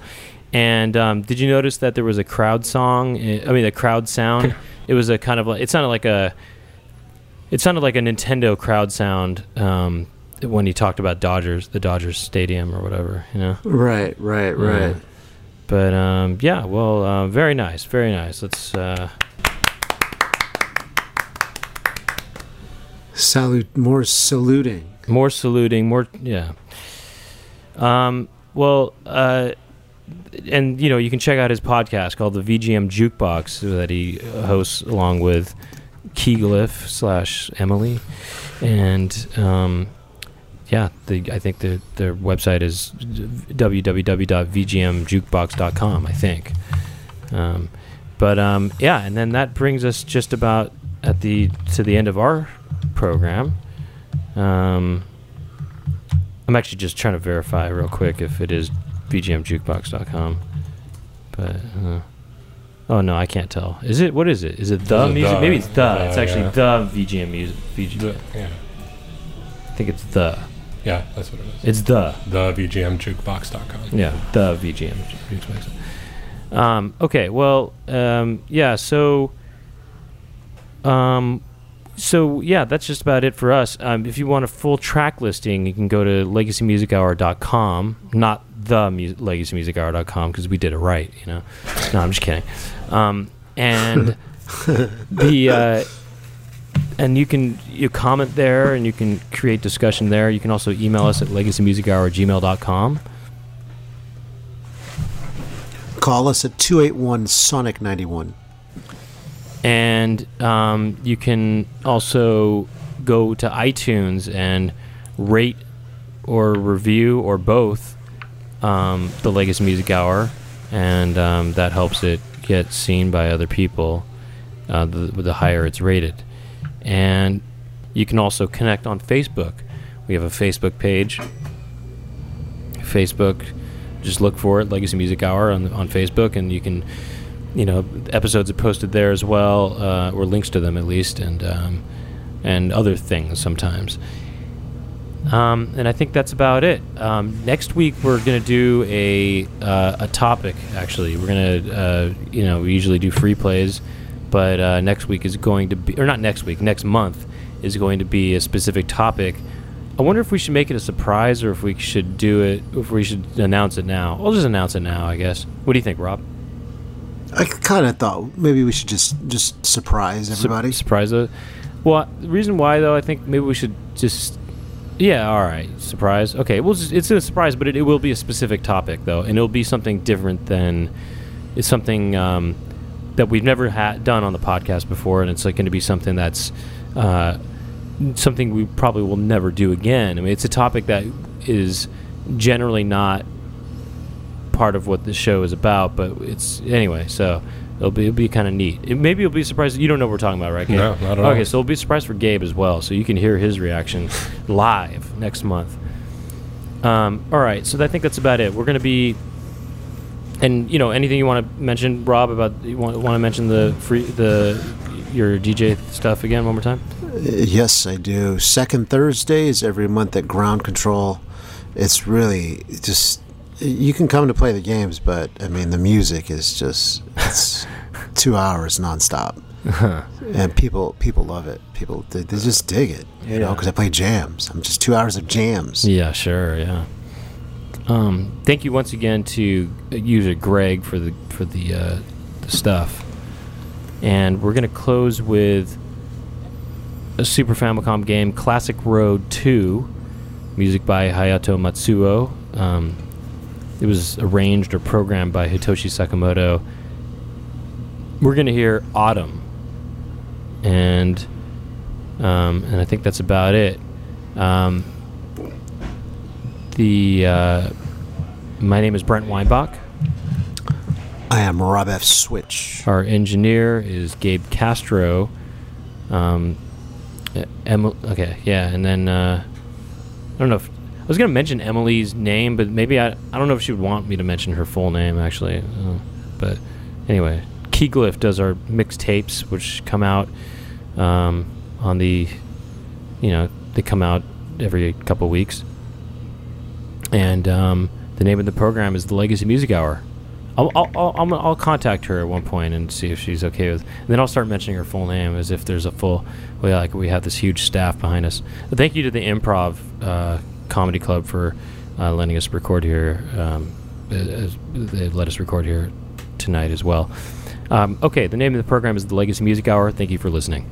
And um, did you notice that there was a crowd song? I mean, a crowd sound. it was a kind of like it sounded like a it sounded like a Nintendo crowd sound um, when he talked about Dodgers, the Dodgers Stadium or whatever, you know. Right, right, right. Yeah. But um, yeah, well, uh, very nice, very nice. Let's. Uh, Salute, more saluting. more saluting more yeah um well uh and you know you can check out his podcast called the vgm jukebox that he hosts along with keyglyph slash emily. And um yeah the i think the their website is www.vgmjukebox.com i think. Um but um yeah and then that brings us just about at the to the end of our program. Um, I'm actually just trying to verify real quick if it is VGMJukebox.com. But uh, oh no, I can't tell. Is it? What is it? Is it the Is it music? the? Maybe it's the. The, it's actually yeah. the VGM music. VG, The- yeah. I think it's the. Yeah, that's what it is. It's the. The VGMJukebox.com. Yeah, the VGM Jukebox. Um, okay, well, um, yeah, so, um, so yeah, that's just about it for us. Um, if you want a full track listing, you can go to legacymusichour.com, not the mu- legacymusichour.com because we did it right, you know. No, I'm just kidding. Um, and the uh, and you can you comment there and you can create discussion there. You can also email us at legacymusichour at gmail.com. Call us at 281 Sonic 91. and um, you can also go to iTunes and rate or review or both um, the Legacy Music Hour, and um, that helps it get seen by other people. Uh, the, the higher it's rated, and you can also connect on Facebook. We have a Facebook page. Facebook, just look for it, Legacy Music Hour on on Facebook, and you can you know episodes are posted there as well uh, or links to them at least and um, and other things sometimes um, and I think that's about it. Um, next week we're gonna do a uh, a topic. Actually, we're gonna uh, you know we usually do free plays, but uh, next week is going to be or not next week. Next month is going to be a specific topic. I wonder if we should make it a surprise or if we should do it. If we should announce it now. I'll just announce it now, I guess. What do you think, Rob? I kind of thought maybe we should just just surprise everybody. surprise us. Well, the reason why though, I think maybe we should just. Yeah, all right. Surprise. Okay, well, it's, a surprise, but it, it will be a specific topic though, and it'll be something different than it's something um, that we've never done on the podcast before, and it's like going to be something that's uh, something we probably will never do again. I mean, it's a topic that is generally not part of what the show is about, but it's anyway. So it'll be it'll be kind of neat. It, maybe you'll be surprised. You don't know what we're talking about, right? Gabe? No, not at all. Okay, so it'll be surprised for Gabe as well, so you can hear his reaction live next month. Um, all right, so I think that's about it. We're gonna be, and you know, anything you want to mention, Rob, about you want want to mention the free the your DJ stuff again one more time? Uh, Yes, I do. Second Thursdays every month at Ground Control. It's really just you can come to play the games, but I mean the music is just it's two hours nonstop, and people people love it. People they, they just dig it, you know, because I play jams. I'm just two hours of jams. Yeah, sure, yeah. Um, thank you once again to uh, user Greg for the for the, uh, the stuff, and we're gonna close with a Super Famicom game, Classic Road Two, Music by Hayato Matsuo. Um, it was arranged or programmed by Hitoshi Sakamoto. We're going to hear Autumn. And um, and I think that's about it. Um, the uh, my name is Brent Weinbach. I am Rob F. Switch. Our engineer is Gabe Castro. Um, Emily, okay, yeah, and then uh, I don't know if was gonna mention Emily's name, but maybe I I don't know if she would want me to mention her full name actually. Uh, but anyway, Keyglyph does our mixtapes, which come out um, on the, you know, they come out every couple weeks, and um, the name of the program is the Legacy Music Hour. I'll, I'll, I'll, I'll, contact her at one point and see if she's okay with. And then I'll start mentioning her full name as if there's a full. Well, like we have this huge staff behind us. But thank you to the Improv uh, Comedy Club for uh, letting us record here. Um, they let us record here tonight as well. Um, okay, the name of the program is the Legacy Music Hour. Thank you for listening.